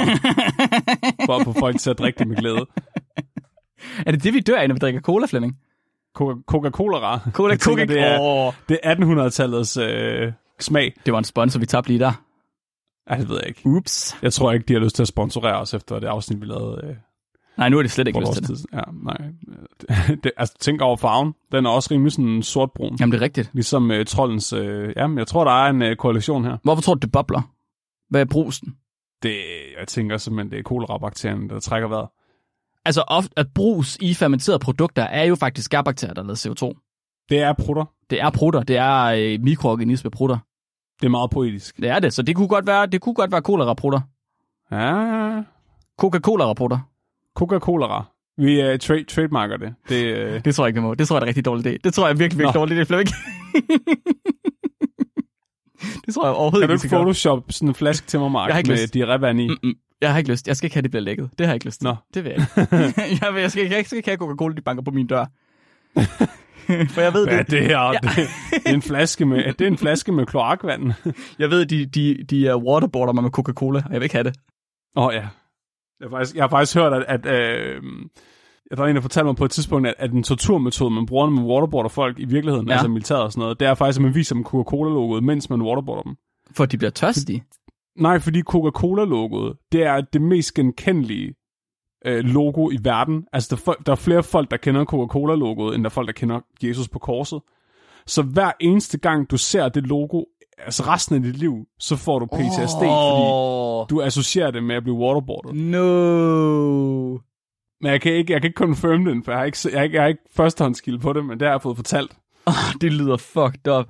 Speaker 2: for at få folk til at drikke det med glæde.
Speaker 1: Er det det, vi dør af, når vi drikker cola, Flemming?
Speaker 2: Coca-Cola.
Speaker 1: Cola, Coca,
Speaker 2: det er, det er 1800-tallets øh, smag.
Speaker 1: Det var en sponsor, vi tabte lige der.
Speaker 2: Ej, det ved jeg ikke.
Speaker 1: Ups.
Speaker 2: Jeg tror ikke, de har lyst til at sponsorere os efter det afsnit, vi lavede. Øh,
Speaker 1: nej, nu er det slet ikke lyst til det.
Speaker 2: Ja, nej. det, altså, tænk over farven. Den er også rimelig sådan sortbrun.
Speaker 1: Jamen, det er rigtigt.
Speaker 2: Ligesom øh, trollens... Øh, jamen, jeg tror, der er en øh, korrelation her.
Speaker 1: Hvorfor tror du, det bobler? Hvad er brusen?
Speaker 2: Det, jeg tænker simpelthen, det er kolera-bakterien, der trækker vejret.
Speaker 1: Altså, ofte, at brus i fermenterede produkter er jo faktisk gærbakterier, der lader CO2.
Speaker 2: Det er prutter.
Speaker 1: Det er prutter. Det er øh, mikroorganisme prutter.
Speaker 2: Det er meget poetisk.
Speaker 1: Det er det, så det kunne godt være, det kunne godt være kolera-prutter.
Speaker 2: Ja.
Speaker 1: Coca-Cola-rapporter.
Speaker 2: Coca-Cola. Vi uh, tra- trademarker det. Det, uh...
Speaker 1: det tror jeg ikke, det må. Det tror jeg er en rigtig dårlig idé. Det tror jeg er virkelig, virkelig Nå. dårligt, det Flemming. det tror jeg overhovedet
Speaker 2: ikke. Kan du ikke photoshop sådan en flaske til mig, Mark, med lyst. diarrévand i? Mm-mm.
Speaker 1: Jeg har ikke lyst. Jeg skal ikke have, det bliver lækket. Det har jeg ikke lyst til.
Speaker 2: Nå.
Speaker 1: Det vil jeg ikke. jeg, vil, jeg, skal, jeg skal ikke have Coca-Cola, de banker på min dør. For jeg ved
Speaker 2: Hvad det. det her? Ja. Det, det, er en flaske med, det er en flaske med kloakvand.
Speaker 1: jeg ved, de, de, de er waterboarder mig med Coca-Cola, og jeg vil ikke have det.
Speaker 2: Åh oh, ja. Jeg har, faktisk, jeg har faktisk hørt, at, at øh, der er en, der fortalte mig på et tidspunkt, at, at en torturmetode, man bruger, når man waterboarder folk i virkeligheden, ja. altså militæret og sådan noget, det er faktisk, at man viser dem Coca-Cola-logoet, mens man waterboarder dem.
Speaker 1: For de bliver tørstige?
Speaker 2: Nej, fordi Coca-Cola-logoet, det er det mest genkendelige øh, logo i verden. Altså, der, der er flere folk, der kender Coca-Cola-logoet, end der er folk, der kender Jesus på korset. Så hver eneste gang, du ser det logo, altså resten af dit liv, så får du PTSD, oh. fordi du associerer det med at blive waterboardet.
Speaker 1: No.
Speaker 2: Men jeg kan ikke, jeg kan ikke confirm den, for jeg har ikke, jeg har ikke, jeg har ikke førstehåndskild på det, men det har jeg fået fortalt.
Speaker 1: Oh, det lyder fucked up.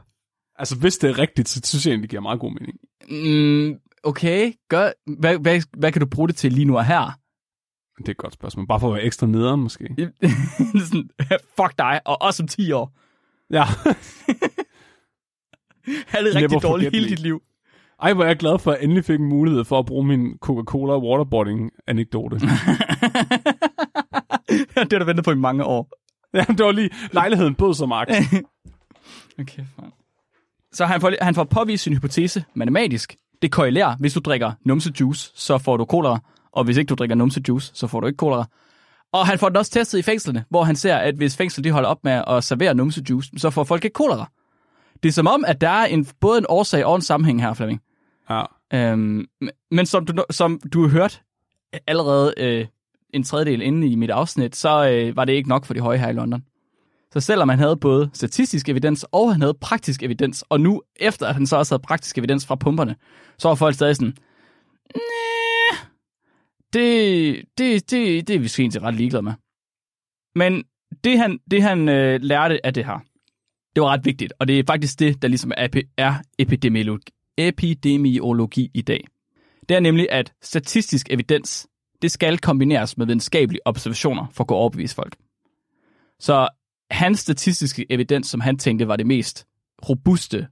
Speaker 2: Altså, hvis det er rigtigt, så synes jeg egentlig, det giver meget god mening.
Speaker 1: Mm, okay, gør, hvad, hvad, hvad kan du bruge det til lige nu og her?
Speaker 2: Det er et godt spørgsmål. Bare for at være ekstra nederen, måske.
Speaker 1: Sådan, fuck dig, og også om 10 år.
Speaker 2: Ja.
Speaker 1: Han er rigtig dårligt hele dit liv.
Speaker 2: Ej, hvor er jeg glad for, at jeg endelig fik en mulighed for at bruge min Coca-Cola waterboarding-anekdote.
Speaker 1: det har du ventet på i mange år.
Speaker 2: Ja, det var lige lejligheden bød så Mark.
Speaker 1: okay, fine. Så han får, han får påvist sin hypotese matematisk. Det korrelerer. Hvis du drikker numsejuice, så får du kolera. Og hvis ikke du drikker numsejuice, så får du ikke kolera. Og han får den også testet i fængslerne, hvor han ser, at hvis fængslet de holder op med at servere numsejuice, så får folk ikke kolera. Det er som om, at der er en, både en årsag og en sammenhæng her, Flemming.
Speaker 2: Ja.
Speaker 1: Øhm, men som du, som du har hørt allerede øh, en tredjedel inde i mit afsnit, så øh, var det ikke nok for de høje her i London. Så selvom han havde både statistisk evidens, og han havde praktisk evidens, og nu efter at han så også havde praktisk evidens fra pumperne, så var folk stadig sådan, det, det, det, det er vi egentlig ret ligeglade med. Men det han, det han øh, lærte af det her, det var ret vigtigt, og det er faktisk det, der ligesom er, epidemiologi, epidemiologi i dag. Det er nemlig, at statistisk evidens, det skal kombineres med videnskabelige observationer for at gå overbevise folk. Så hans statistiske evidens, som han tænkte var det mest robuste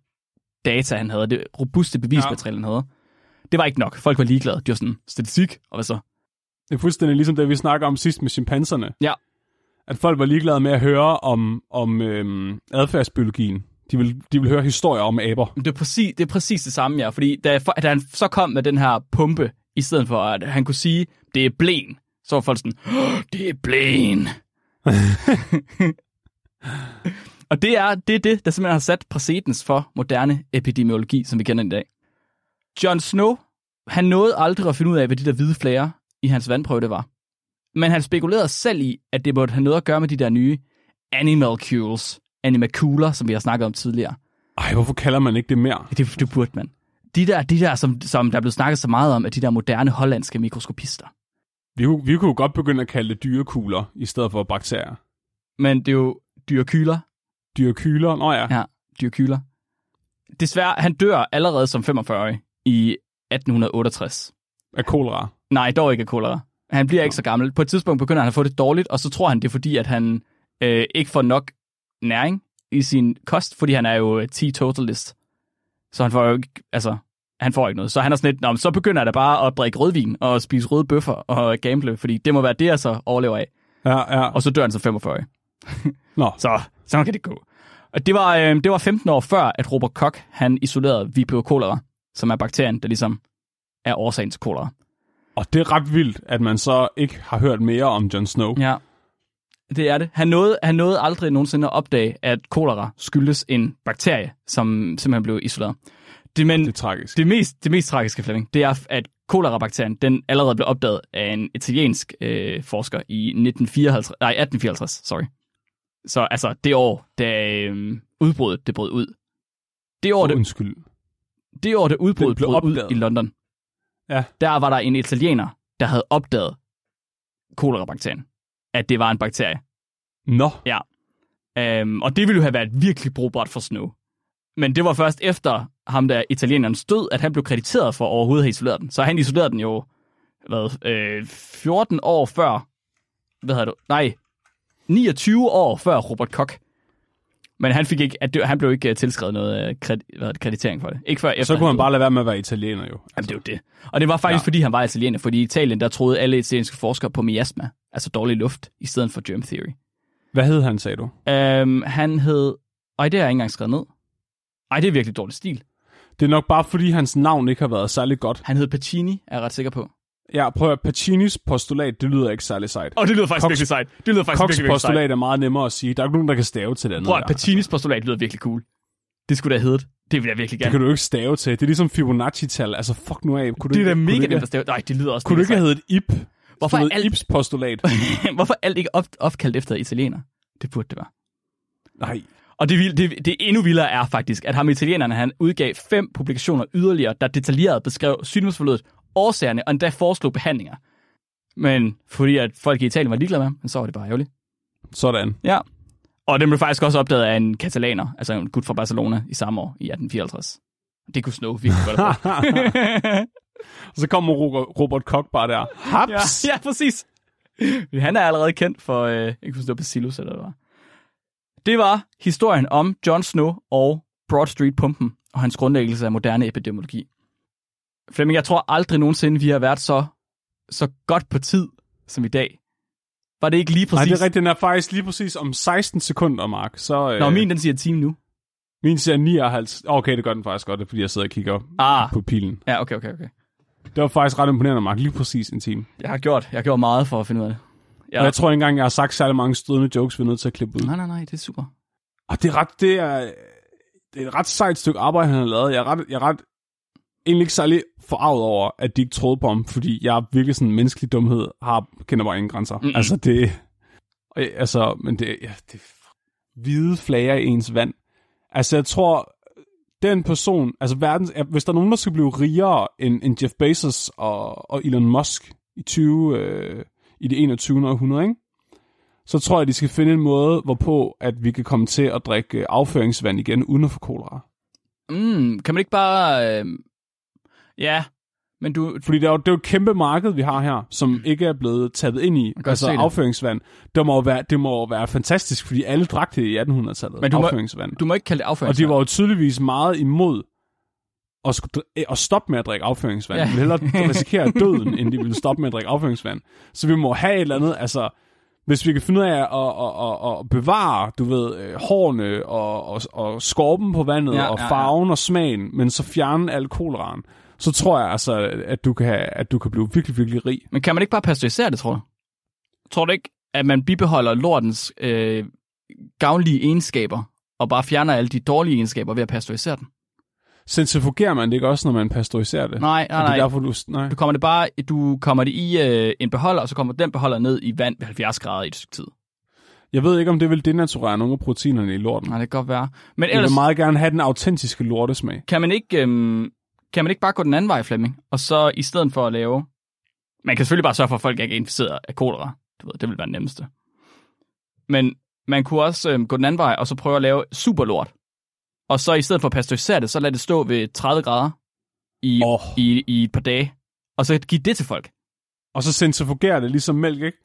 Speaker 1: data, han havde, det robuste bevismateriale, han havde. Det var ikke nok. Folk var ligeglade. De var sådan, statistik, og hvad så?
Speaker 2: Det er fuldstændig ligesom det, vi snakker om sidst med chimpanserne.
Speaker 1: Ja.
Speaker 2: At folk var ligeglade med at høre om, om øhm, adfærdsbiologien. De vil, de vil høre historier om aber.
Speaker 1: Det er præcis det, er præcis det samme, ja. Fordi da, da han så kom med den her pumpe, i stedet for at han kunne sige, det er blæn, så var folk sådan, "Åh, det er blæn. og det er, det er det, der simpelthen har sat præcedens for moderne epidemiologi, som vi kender i dag. Jon Snow, han nåede aldrig at finde ud af, hvad de der hvide flager i hans vandprøve det var. Men han spekulerede selv i, at det måtte have noget at gøre med de der nye animalcules, animaculer, som vi har snakket om tidligere.
Speaker 2: Ej, hvorfor kalder man ikke det mere?
Speaker 1: Det, det burde man. De der, de der som, som der er blevet snakket så meget om, at de der moderne hollandske mikroskopister.
Speaker 2: Vi, kunne- vi kunne jo godt begynde at kalde det dyrekugler, i stedet for bakterier.
Speaker 1: Men det er jo dyrekyler.
Speaker 2: Dyrekyler? Nå ja.
Speaker 1: Ja, dyrekyler. Desværre, han dør allerede som 45-årig i 1868.
Speaker 2: Af kolera.
Speaker 1: Nej, dog ikke af kolera. Han bliver ikke så gammel. På et tidspunkt begynder han at få det dårligt, og så tror han, det er fordi, at han øh, ikke får nok næring i sin kost, fordi han er jo øh, teetotalist. Så han får jo ikke, altså, han får ikke noget. Så han er sådan lidt, Nå, så begynder jeg da bare at drikke rødvin og spise røde bøffer og gamble, fordi det må være det, jeg så overlever af.
Speaker 2: Ja, ja.
Speaker 1: Og så dør han som 45
Speaker 2: Nå,
Speaker 1: Så sådan kan det gå. Og det var, øh, det var 15 år før, at Robert Koch han isolerede Vibrio cholera, som er bakterien, der ligesom er årsagen til kolera.
Speaker 2: Og det er ret vildt, at man så ikke har hørt mere om Jon Snow.
Speaker 1: Ja, det er det. Han nåede, han nåede aldrig nogensinde at opdage, at kolera skyldes en bakterie, som simpelthen blev isoleret. Det, men
Speaker 2: Det er tragisk.
Speaker 1: det mest, det mest tragiske, Flemming, det er, at kolera-bakterien, den allerede blev opdaget af en italiensk øh, forsker i 1954, nej, 1854, sorry. Så altså, det år, da øh, udbruddet, det brød ud. Det år, det,
Speaker 2: Undskyld.
Speaker 1: det år, det udbrud
Speaker 2: Den blev
Speaker 1: brød ud
Speaker 2: opdaget.
Speaker 1: i London,
Speaker 2: Ja.
Speaker 1: der var der en italiener, der havde opdaget kolera-bakterien, at det var en bakterie.
Speaker 2: Nå,
Speaker 1: Øhm, og det ville jo have været virkelig brugbart for Snow. Men det var først efter ham, der italieneren stød, at han blev krediteret for overhovedet at have isoleret den. Så han isolerede den jo, hvad, øh, 14 år før, hvad hedder det, nej, 29 år før Robert Koch. Men han fik ikke, at det, han blev ikke øh, tilskrevet noget øh, kred, hvad det, kreditering for det. Ikke før efter
Speaker 2: så kunne han bare lade være med at være italiener jo.
Speaker 1: Jamen, det er jo det. Og det var faktisk,
Speaker 2: ja.
Speaker 1: fordi han var italiener, fordi i Italien, der troede alle italienske forskere på miasma, altså dårlig luft, i stedet for germ theory.
Speaker 2: Hvad hed han, sagde du?
Speaker 1: Øhm, han hed... Ej, det har jeg ikke engang skrevet ned. Ej, det er virkelig dårlig stil.
Speaker 2: Det er nok bare, fordi hans navn ikke har været særlig godt.
Speaker 1: Han hed Pacini, er jeg ret sikker på.
Speaker 2: Ja, prøv at Pacinis postulat, det lyder ikke særlig sejt.
Speaker 1: Og det lyder faktisk
Speaker 2: Koks-
Speaker 1: virkelig sejt. Det lyder faktisk
Speaker 2: Koks
Speaker 1: virkelig, virkelig sejt.
Speaker 2: postulat er meget nemmere at sige. Der er ikke nogen, der kan stave til det andet.
Speaker 1: Prøv at
Speaker 2: der.
Speaker 1: Pacinis postulat lyder virkelig cool. Det skulle da hedde det. Det vil jeg virkelig
Speaker 2: Det
Speaker 1: gerne.
Speaker 2: kan du ikke stave til. Det er ligesom Fibonacci-tal. Altså, fuck nu af. Kunne
Speaker 1: Det er da mega nemt at stave. Nej, det lyder også
Speaker 2: Kunne du ikke have heddet IP?
Speaker 1: Hvorfor er alt-
Speaker 2: Ips postulat?
Speaker 1: sejt. Hvorfor alt ikke op, opkaldt efter italiener? Det burde det være.
Speaker 2: Nej.
Speaker 1: Og det, det, det endnu vildere er faktisk, at ham italienerne, han udgav fem publikationer yderligere, der detaljeret beskrev sygdomsforløbet, årsagerne og endda foreslog behandlinger. Men fordi at folk i Italien var ligeglade med ham, så var det bare ærgerligt.
Speaker 2: Sådan.
Speaker 1: Ja. Og den blev faktisk også opdaget af en katalaner, altså en gut fra Barcelona i samme år, i 1854. Det kunne Snow virkelig godt.
Speaker 2: Og så kommer Ro- Robert Koch bare der. Haps!
Speaker 1: ja, ja, præcis. Han er allerede kendt for, øh, jeg kan forstå, Bacillus eller hvad det var. Det var historien om Jon Snow og Broad Street-pumpen og hans grundlæggelse af moderne epidemiologi. Flemming, jeg tror aldrig nogensinde, vi har været så, så godt på tid som i dag. Var det ikke lige
Speaker 2: Nej,
Speaker 1: præcis?
Speaker 2: det er rigtigt. Den er faktisk lige præcis om 16 sekunder, Mark. Så, øh,
Speaker 1: Nå, min den siger time nu.
Speaker 2: min siger 59. Okay, det gør den faktisk godt, fordi jeg sidder og kigger
Speaker 1: Ah,
Speaker 2: på pilen.
Speaker 1: ja, okay, okay, okay.
Speaker 2: Det var faktisk ret imponerende, Mark. Lige præcis en time.
Speaker 1: Jeg har gjort, jeg har gjort meget for at finde ud af det.
Speaker 2: Ja. Og jeg tror ikke engang, jeg har sagt særlig mange stødende jokes, vi er nødt til at klippe ud.
Speaker 1: Nej, nej, nej, det er super.
Speaker 2: Og det er ret, det er, det er et ret sejt stykke arbejde, han har lavet. Jeg er ret, jeg er ret egentlig ikke særlig forarvet over, at de ikke troede på ham, fordi jeg virkelig sådan menneskelig dumhed, har, kender bare ingen grænser.
Speaker 1: Mm-mm.
Speaker 2: Altså det, altså, men det, ja, det hvide flager i ens vand. Altså jeg tror, den person, altså verdens, hvis der er nogen, der skal blive rigere end, end Jeff Bezos og, og Elon Musk i 20, øh, i det 21. århundrede, ikke? så tror jeg, de skal finde en måde, hvorpå at vi kan komme til at drikke øh, afføringsvand igen, uden at få kolera.
Speaker 1: Mm, kan man ikke bare... Øh... Ja, men du...
Speaker 2: Fordi det er, jo, det er jo et kæmpe marked, vi har her, som ikke er blevet taget ind i. Altså
Speaker 1: det.
Speaker 2: afføringsvand. Det må, være, det må være fantastisk, fordi alle drak det i 1800-tallet.
Speaker 1: Men du må-
Speaker 2: afføringsvand.
Speaker 1: Du må ikke kalde det
Speaker 2: Og
Speaker 1: afføringsvand.
Speaker 2: de var jo tydeligvis meget imod at, skulle, dr- at stoppe med at drikke afføringsvand.
Speaker 1: Ja.
Speaker 2: Ja. De vil hellere risikere døden, end de vil stoppe med at drikke afføringsvand. Så vi må have et eller andet, altså, hvis vi kan finde ud af at, at, at, at bevare, du ved, øh, hårene og, og, og skorpen på vandet,
Speaker 1: Ja,
Speaker 2: ja, og
Speaker 1: ja, ja.
Speaker 2: farven og smagen, men så fjerne alkoholraren, så tror jeg altså, at du kan, have, at du kan blive virkelig, virkelig rig.
Speaker 1: Men kan man ikke bare pasteurisere det, tror du? Tror du ikke, at man bibeholder lortens øh, gavnlige egenskaber, og bare fjerner alle de dårlige egenskaber ved at pasteurisere den?
Speaker 2: Centrifugerer man det ikke også, når man pasteuriserer det?
Speaker 1: Nej,
Speaker 2: Er
Speaker 1: nej,
Speaker 2: det
Speaker 1: nej.
Speaker 2: derfor, du... Nej.
Speaker 1: Du kommer det bare, du kommer det i øh, en beholder, og så kommer den beholder ned i vand ved 70 grader i et stykke tid.
Speaker 2: Jeg ved ikke, om det vil denaturere nogle af proteinerne i lorten.
Speaker 1: Nej, det kan godt være. Men
Speaker 2: Jeg
Speaker 1: ellers
Speaker 2: vil meget gerne have den autentiske lortesmag.
Speaker 1: kan man ikke, øhm, kan man ikke bare gå den anden vej, Flemming? Og så i stedet for at lave... Man kan selvfølgelig bare sørge for, at folk ikke er inficeret af kolera. Du ved, det vil være det nemmeste. Men man kunne også øhm, gå den anden vej, og så prøve at lave superlort. Og så i stedet for at pasteurisere det, så lad det stå ved 30 grader i,
Speaker 2: Åh.
Speaker 1: i, i et par dage. Og så give det til folk.
Speaker 2: Og så centrifugerer det ligesom mælk, ikke?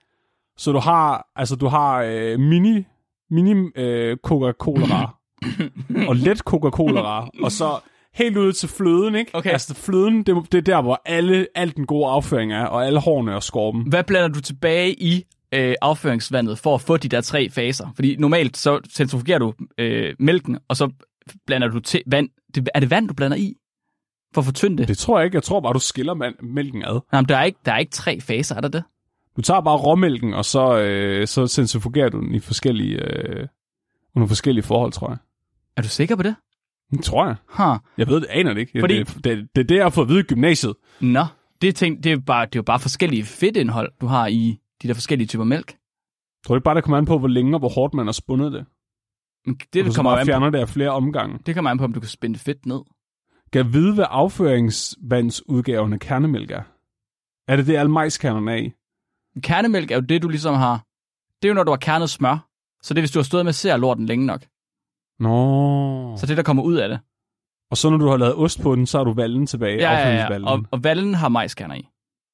Speaker 2: Så du har, altså du har øh, mini, mini øh, Coca-Cola og let Coca-Cola og så helt ud til fløden, ikke?
Speaker 1: Okay.
Speaker 2: Altså fløden, det, det er der, hvor alle, al den gode afføring er, og alle hårene og skorpen.
Speaker 1: Hvad blander du tilbage i øh, afføringsvandet for at få de der tre faser? Fordi normalt så centrifugerer du øh, mælken, og så blander du til vand. Det, er det vand, du blander i? For at fortynde det? det.
Speaker 2: Det tror jeg ikke. Jeg tror bare, du skiller man- mælken ad.
Speaker 1: Nej, men der er, ikke, der er ikke tre faser, er der det?
Speaker 2: Du tager bare råmælken, og så, øh, så centrifugerer du den i forskellige, øh, under forskellige forhold, tror jeg.
Speaker 1: Er du sikker på det?
Speaker 2: Det tror jeg.
Speaker 1: Huh.
Speaker 2: Jeg ved det, aner det ikke.
Speaker 1: Fordi-
Speaker 2: Det, det, det, er det, jeg har fået at vide i gymnasiet.
Speaker 1: Nå, det, ting, det, er bare, det er jo bare forskellige fedtindhold, du har i de der forskellige typer mælk.
Speaker 2: Tror du ikke bare, det kommer an på, hvor længe og hvor hårdt man har spundet det?
Speaker 1: Men
Speaker 2: Det,
Speaker 1: det, det, kommer an på,
Speaker 2: fjerner det af flere omgange.
Speaker 1: det kommer an på, om du kan spænde fedt ned.
Speaker 2: Kan vide, hvad afføringsvandsudgaven af kernemælk er? Er det det, alle majskernerne er i?
Speaker 1: Kernemælk er jo det, du ligesom har... Det er jo, når du har kernet smør. Så det er, hvis du har stået med ser lorten længe nok.
Speaker 2: Nå.
Speaker 1: Så det, der kommer ud af det.
Speaker 2: Og så når du har lavet ost på den, så har du vallen tilbage.
Speaker 1: Ja, ja, ja. Og, og vallen har majskerner i.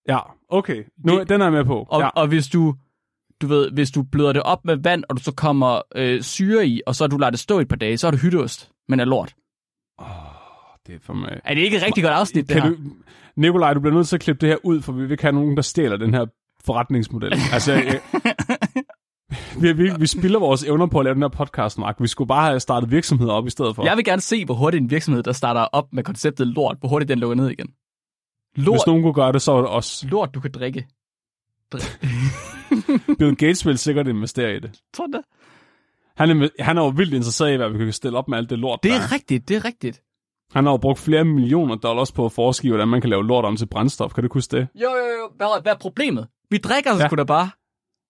Speaker 2: ja, okay. Nu,
Speaker 1: Det-
Speaker 2: den er jeg med på.
Speaker 1: Og,
Speaker 2: ja.
Speaker 1: og hvis du, du ved, hvis du bløder det op med vand, og du så kommer øh, syre i, og så du lader det stå et par dage, så er det hytteost, men er lort.
Speaker 2: Det er for mig.
Speaker 1: Er det ikke et rigtig godt afsnit, det
Speaker 2: Kan
Speaker 1: her?
Speaker 2: du, Nikolaj, du bliver nødt til at klippe det her ud, for vi vil ikke have nogen, der stjæler den her forretningsmodel. altså, jeg, vi, vi, vi spilder vores evner på at lave den her podcast, Mark. Vi skulle bare have startet virksomheder op i stedet for.
Speaker 1: Jeg vil gerne se, hvor hurtigt en virksomhed, der starter op med konceptet lort, hvor hurtigt den lukker ned igen. Lort,
Speaker 2: Hvis nogen kunne gøre det, så var det os.
Speaker 1: lort du kan drikke. Dri-
Speaker 2: Bill Gates vil sikkert investere i det.
Speaker 1: Tror du det?
Speaker 2: Han er, han er jo vildt interesseret i, hvad vi kan stille op med alt det lort,
Speaker 1: Det
Speaker 2: der
Speaker 1: er rigtigt, det er rigtigt.
Speaker 2: Han har jo brugt flere millioner dollars på at forske i, hvordan man kan lave lort om til brændstof. Kan du huske det?
Speaker 1: Jo, jo, jo. Hvad, hvad er problemet? Vi drikker ja.
Speaker 2: Ja.
Speaker 1: sgu da bare.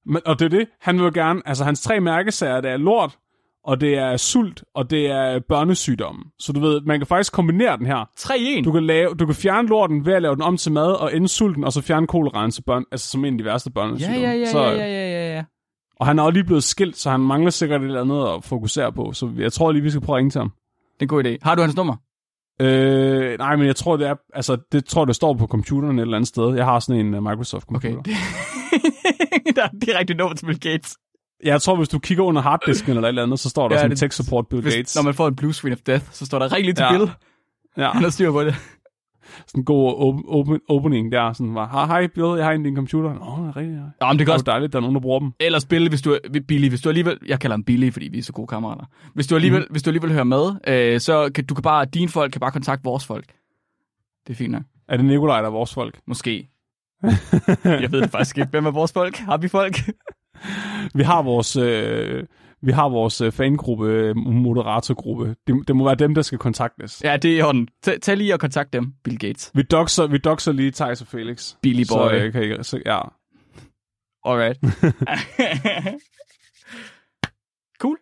Speaker 2: Men, og det er det. Han vil gerne... Altså, hans tre mærkesager, det er lort, og det er sult, og det er børnesygdomme. Så du ved, man kan faktisk kombinere den her.
Speaker 1: 3 i 1.
Speaker 2: Du kan, lave, du kan fjerne lorten ved at lave den om til mad, og ende sulten, og så fjerne koleraen til børn, altså som en af de værste børnesygdomme.
Speaker 1: ja, ja,
Speaker 2: så,
Speaker 1: ja, ja, ja, ja, ja.
Speaker 2: Og han er også lige blevet skilt, så han mangler sikkert et eller andet at fokusere på. Så jeg tror lige, vi skal prøve at ringe til ham.
Speaker 1: Det er en god idé. Har du hans nummer?
Speaker 2: Øh, nej, men jeg tror, det er, altså, det tror det står på computeren et eller andet sted. Jeg har sådan en uh, Microsoft-computer.
Speaker 1: Okay. der er direkte nummer til Bill Gates.
Speaker 2: Jeg tror, hvis du kigger under harddisken eller et eller andet, så står der
Speaker 1: Ja,
Speaker 2: sådan
Speaker 1: det-
Speaker 2: tech support Bill
Speaker 1: Hvis,
Speaker 2: Gates.
Speaker 1: når man får en blue screen of death, så står der ring lige til
Speaker 2: Ja.
Speaker 1: Bill.
Speaker 2: Ja,
Speaker 1: Han har styr på det.
Speaker 2: Sådan en god open, open, opening der. Sådan var, hej, hej Bill, jeg har en din computer. Åh, det er rigtigt. Ja.
Speaker 1: Men det
Speaker 2: Det
Speaker 1: kan
Speaker 2: er
Speaker 1: også
Speaker 2: jo dejligt, der er nogen, der bruger dem.
Speaker 1: ellers Billy, hvis du er Billy, hvis du alligevel, jeg kalder ham Billy, fordi vi er så gode kammerater. Hvis du alligevel, mm. hvis du alligevel hører med, øh, så kan du kan bare, dine folk kan bare kontakte vores folk. Det er fint nok.
Speaker 2: Er det Nikolaj, der er vores folk?
Speaker 1: Måske. jeg ved det faktisk ikke. Hvem er vores folk? Har vi folk?
Speaker 2: Vi har vores, øh, vi har vores øh, fangruppe, øh, moderatorgruppe. Det, det må være dem, der skal kontaktes.
Speaker 1: ja, det er. Tag, tag lige og kontakt dem, Bill Gates.
Speaker 2: Vi doxer, vi doxer lige Thijs og Felix.
Speaker 1: Billy boy.
Speaker 2: Så, øh, kan I, så, ja.
Speaker 1: Alright. cool.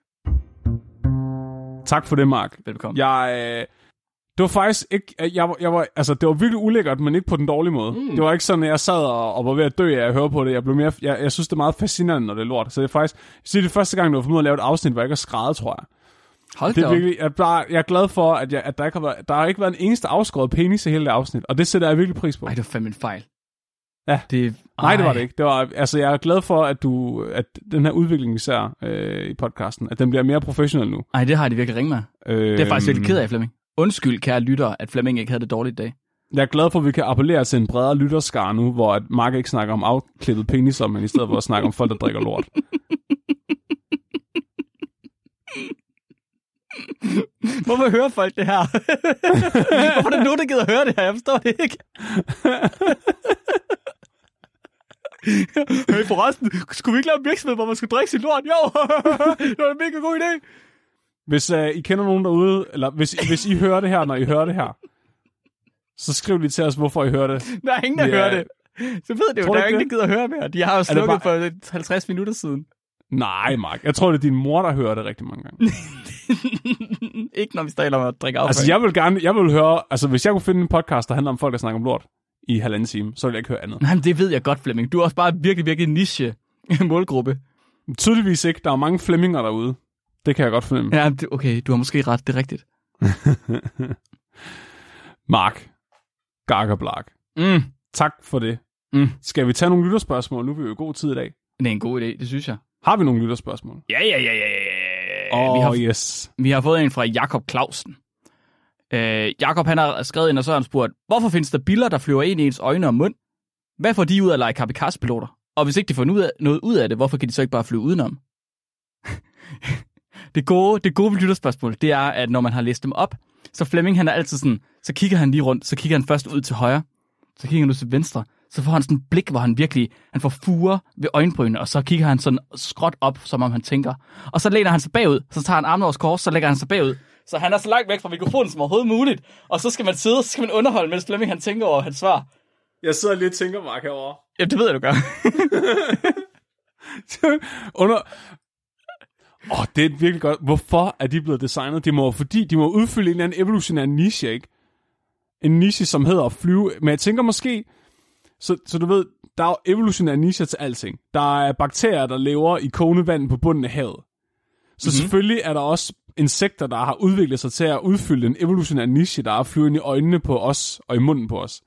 Speaker 2: Tak for det, Mark.
Speaker 1: Velkommen.
Speaker 2: Jeg, øh, det var faktisk ikke, jeg, jeg var, altså det var virkelig ulækkert, men ikke på den dårlige måde. Mm. Det var ikke sådan, at jeg sad og, og var ved at dø af at høre på det. Jeg, blev mere, jeg, jeg synes, det er meget fascinerende, når det er lort. Så det er faktisk, jeg siger, det er første gang, du har af at lave et afsnit, hvor jeg ikke har skrevet, tror jeg.
Speaker 1: Hold
Speaker 2: Det er virkelig, jeg, er bare, jeg er glad for, at, jeg, at der, ikke har været, der har ikke været en eneste afskåret penis i hele det afsnit, og det sætter jeg virkelig pris på.
Speaker 1: Ej, det var fandme en fejl.
Speaker 2: Ja.
Speaker 1: Det,
Speaker 2: Nej, det var det ikke. Det var, altså, jeg er glad for, at, du, at den her udvikling, vi ser øh, i podcasten, at den bliver mere professionel nu.
Speaker 1: Ej, det har de virkelig ringet med.
Speaker 2: Øh,
Speaker 1: Det er jeg faktisk virkelig ked af, Flemming. Undskyld, kære lytter, at Flemming ikke havde det dårligt i dag.
Speaker 2: Jeg er glad for, at vi kan appellere til en bredere lytterskar nu, hvor at Mark ikke snakker om afklippet peniser, men i stedet for at snakke om folk, der drikker lort.
Speaker 1: Hvorfor hører folk det her? Hvorfor er der nogen, der gider høre det her? Jeg forstår det ikke. hey, forresten, skulle vi ikke lave en virksomhed, hvor man skulle drikke sit lort? Jo, det var en mega god idé.
Speaker 2: Hvis uh, I kender nogen derude, eller hvis, hvis I hører det her, når I hører det her, så skriv lige til os, hvorfor I hører det.
Speaker 1: Der er ingen, der
Speaker 2: Ja.
Speaker 1: hører det. Så ved det jo,
Speaker 2: Tror
Speaker 1: der er ingen, der gider høre mere. De har jo slukket
Speaker 2: bare-
Speaker 1: for 50 minutter siden.
Speaker 2: Nej, Mark. Jeg tror, det er din mor, der hører det rigtig mange gange.
Speaker 1: ikke når vi taler om at drikke affald.
Speaker 2: Altså, jeg vil gerne, jeg vil høre, altså hvis jeg kunne finde en podcast, der handler om folk, der snakker om lort i halvanden time, så vil jeg ikke høre andet.
Speaker 1: Nej, men det ved jeg godt, Flemming. Du er også bare virkelig, virkelig niche målgruppe.
Speaker 2: Tydeligvis ikke. Der er mange flemminger derude. Det kan jeg godt fornemme.
Speaker 1: Ja, det, okay, du har måske ret. Det er rigtigt.
Speaker 2: Mark. Gargerblag.
Speaker 1: Mm.
Speaker 2: Tak for det.
Speaker 1: Mm.
Speaker 2: Skal vi tage nogle lytterspørgsmål? Nu er vi jo i god tid i dag.
Speaker 1: Det er en god idé, det synes jeg.
Speaker 2: Har vi nogle lytterspørgsmål?
Speaker 1: Ja, ja, ja, ja, ja.
Speaker 2: Åh,
Speaker 1: vi, har,
Speaker 2: oh, yes.
Speaker 1: vi har fået en fra Jakob Clausen. Øh, Jakob han har skrevet ind, og så har han spurgt, hvorfor findes der biller, der flyver ind i ens øjne og mund? Hvad får de ud af at lege kamikaze-piloter? Og hvis ikke de får noget ud af det, hvorfor kan de så ikke bare flyve udenom? det gode, det gode ved lytterspørgsmål, det er, at når man har læst dem op, så Flemming han er altid sådan, så kigger han lige rundt, så kigger han først ud til højre, så kigger han ud til venstre, så får han sådan et blik, hvor han virkelig, han får fure ved øjenbrynene, og så kigger han sådan skråt op, som om han tænker. Og så læner han sig bagud, så tager han armene over kors, så lægger han sig bagud. Så han er så langt væk fra mikrofonen som overhovedet muligt. Og så skal man sidde, så skal man underholde, mens Flemming han tænker over hans svar.
Speaker 2: Jeg sidder lige og tænker, Mark, herovre.
Speaker 1: Ja, det ved jeg, du gør.
Speaker 2: Under... Åh, oh, det er virkelig godt. Hvorfor er de blevet designet? Det må fordi, de må udfylde en eller anden evolutionær niche, ikke? En niche, som hedder at flyve. Men jeg tænker måske, så, så du ved, der er jo evolutionære nicher til alting. Der er bakterier, der lever i kogende vand på bunden af havet. Så mm-hmm. selvfølgelig er der også insekter, der har udviklet sig til at udfylde en evolutionær niche, der er at flyve ind i øjnene på os og i munden på os.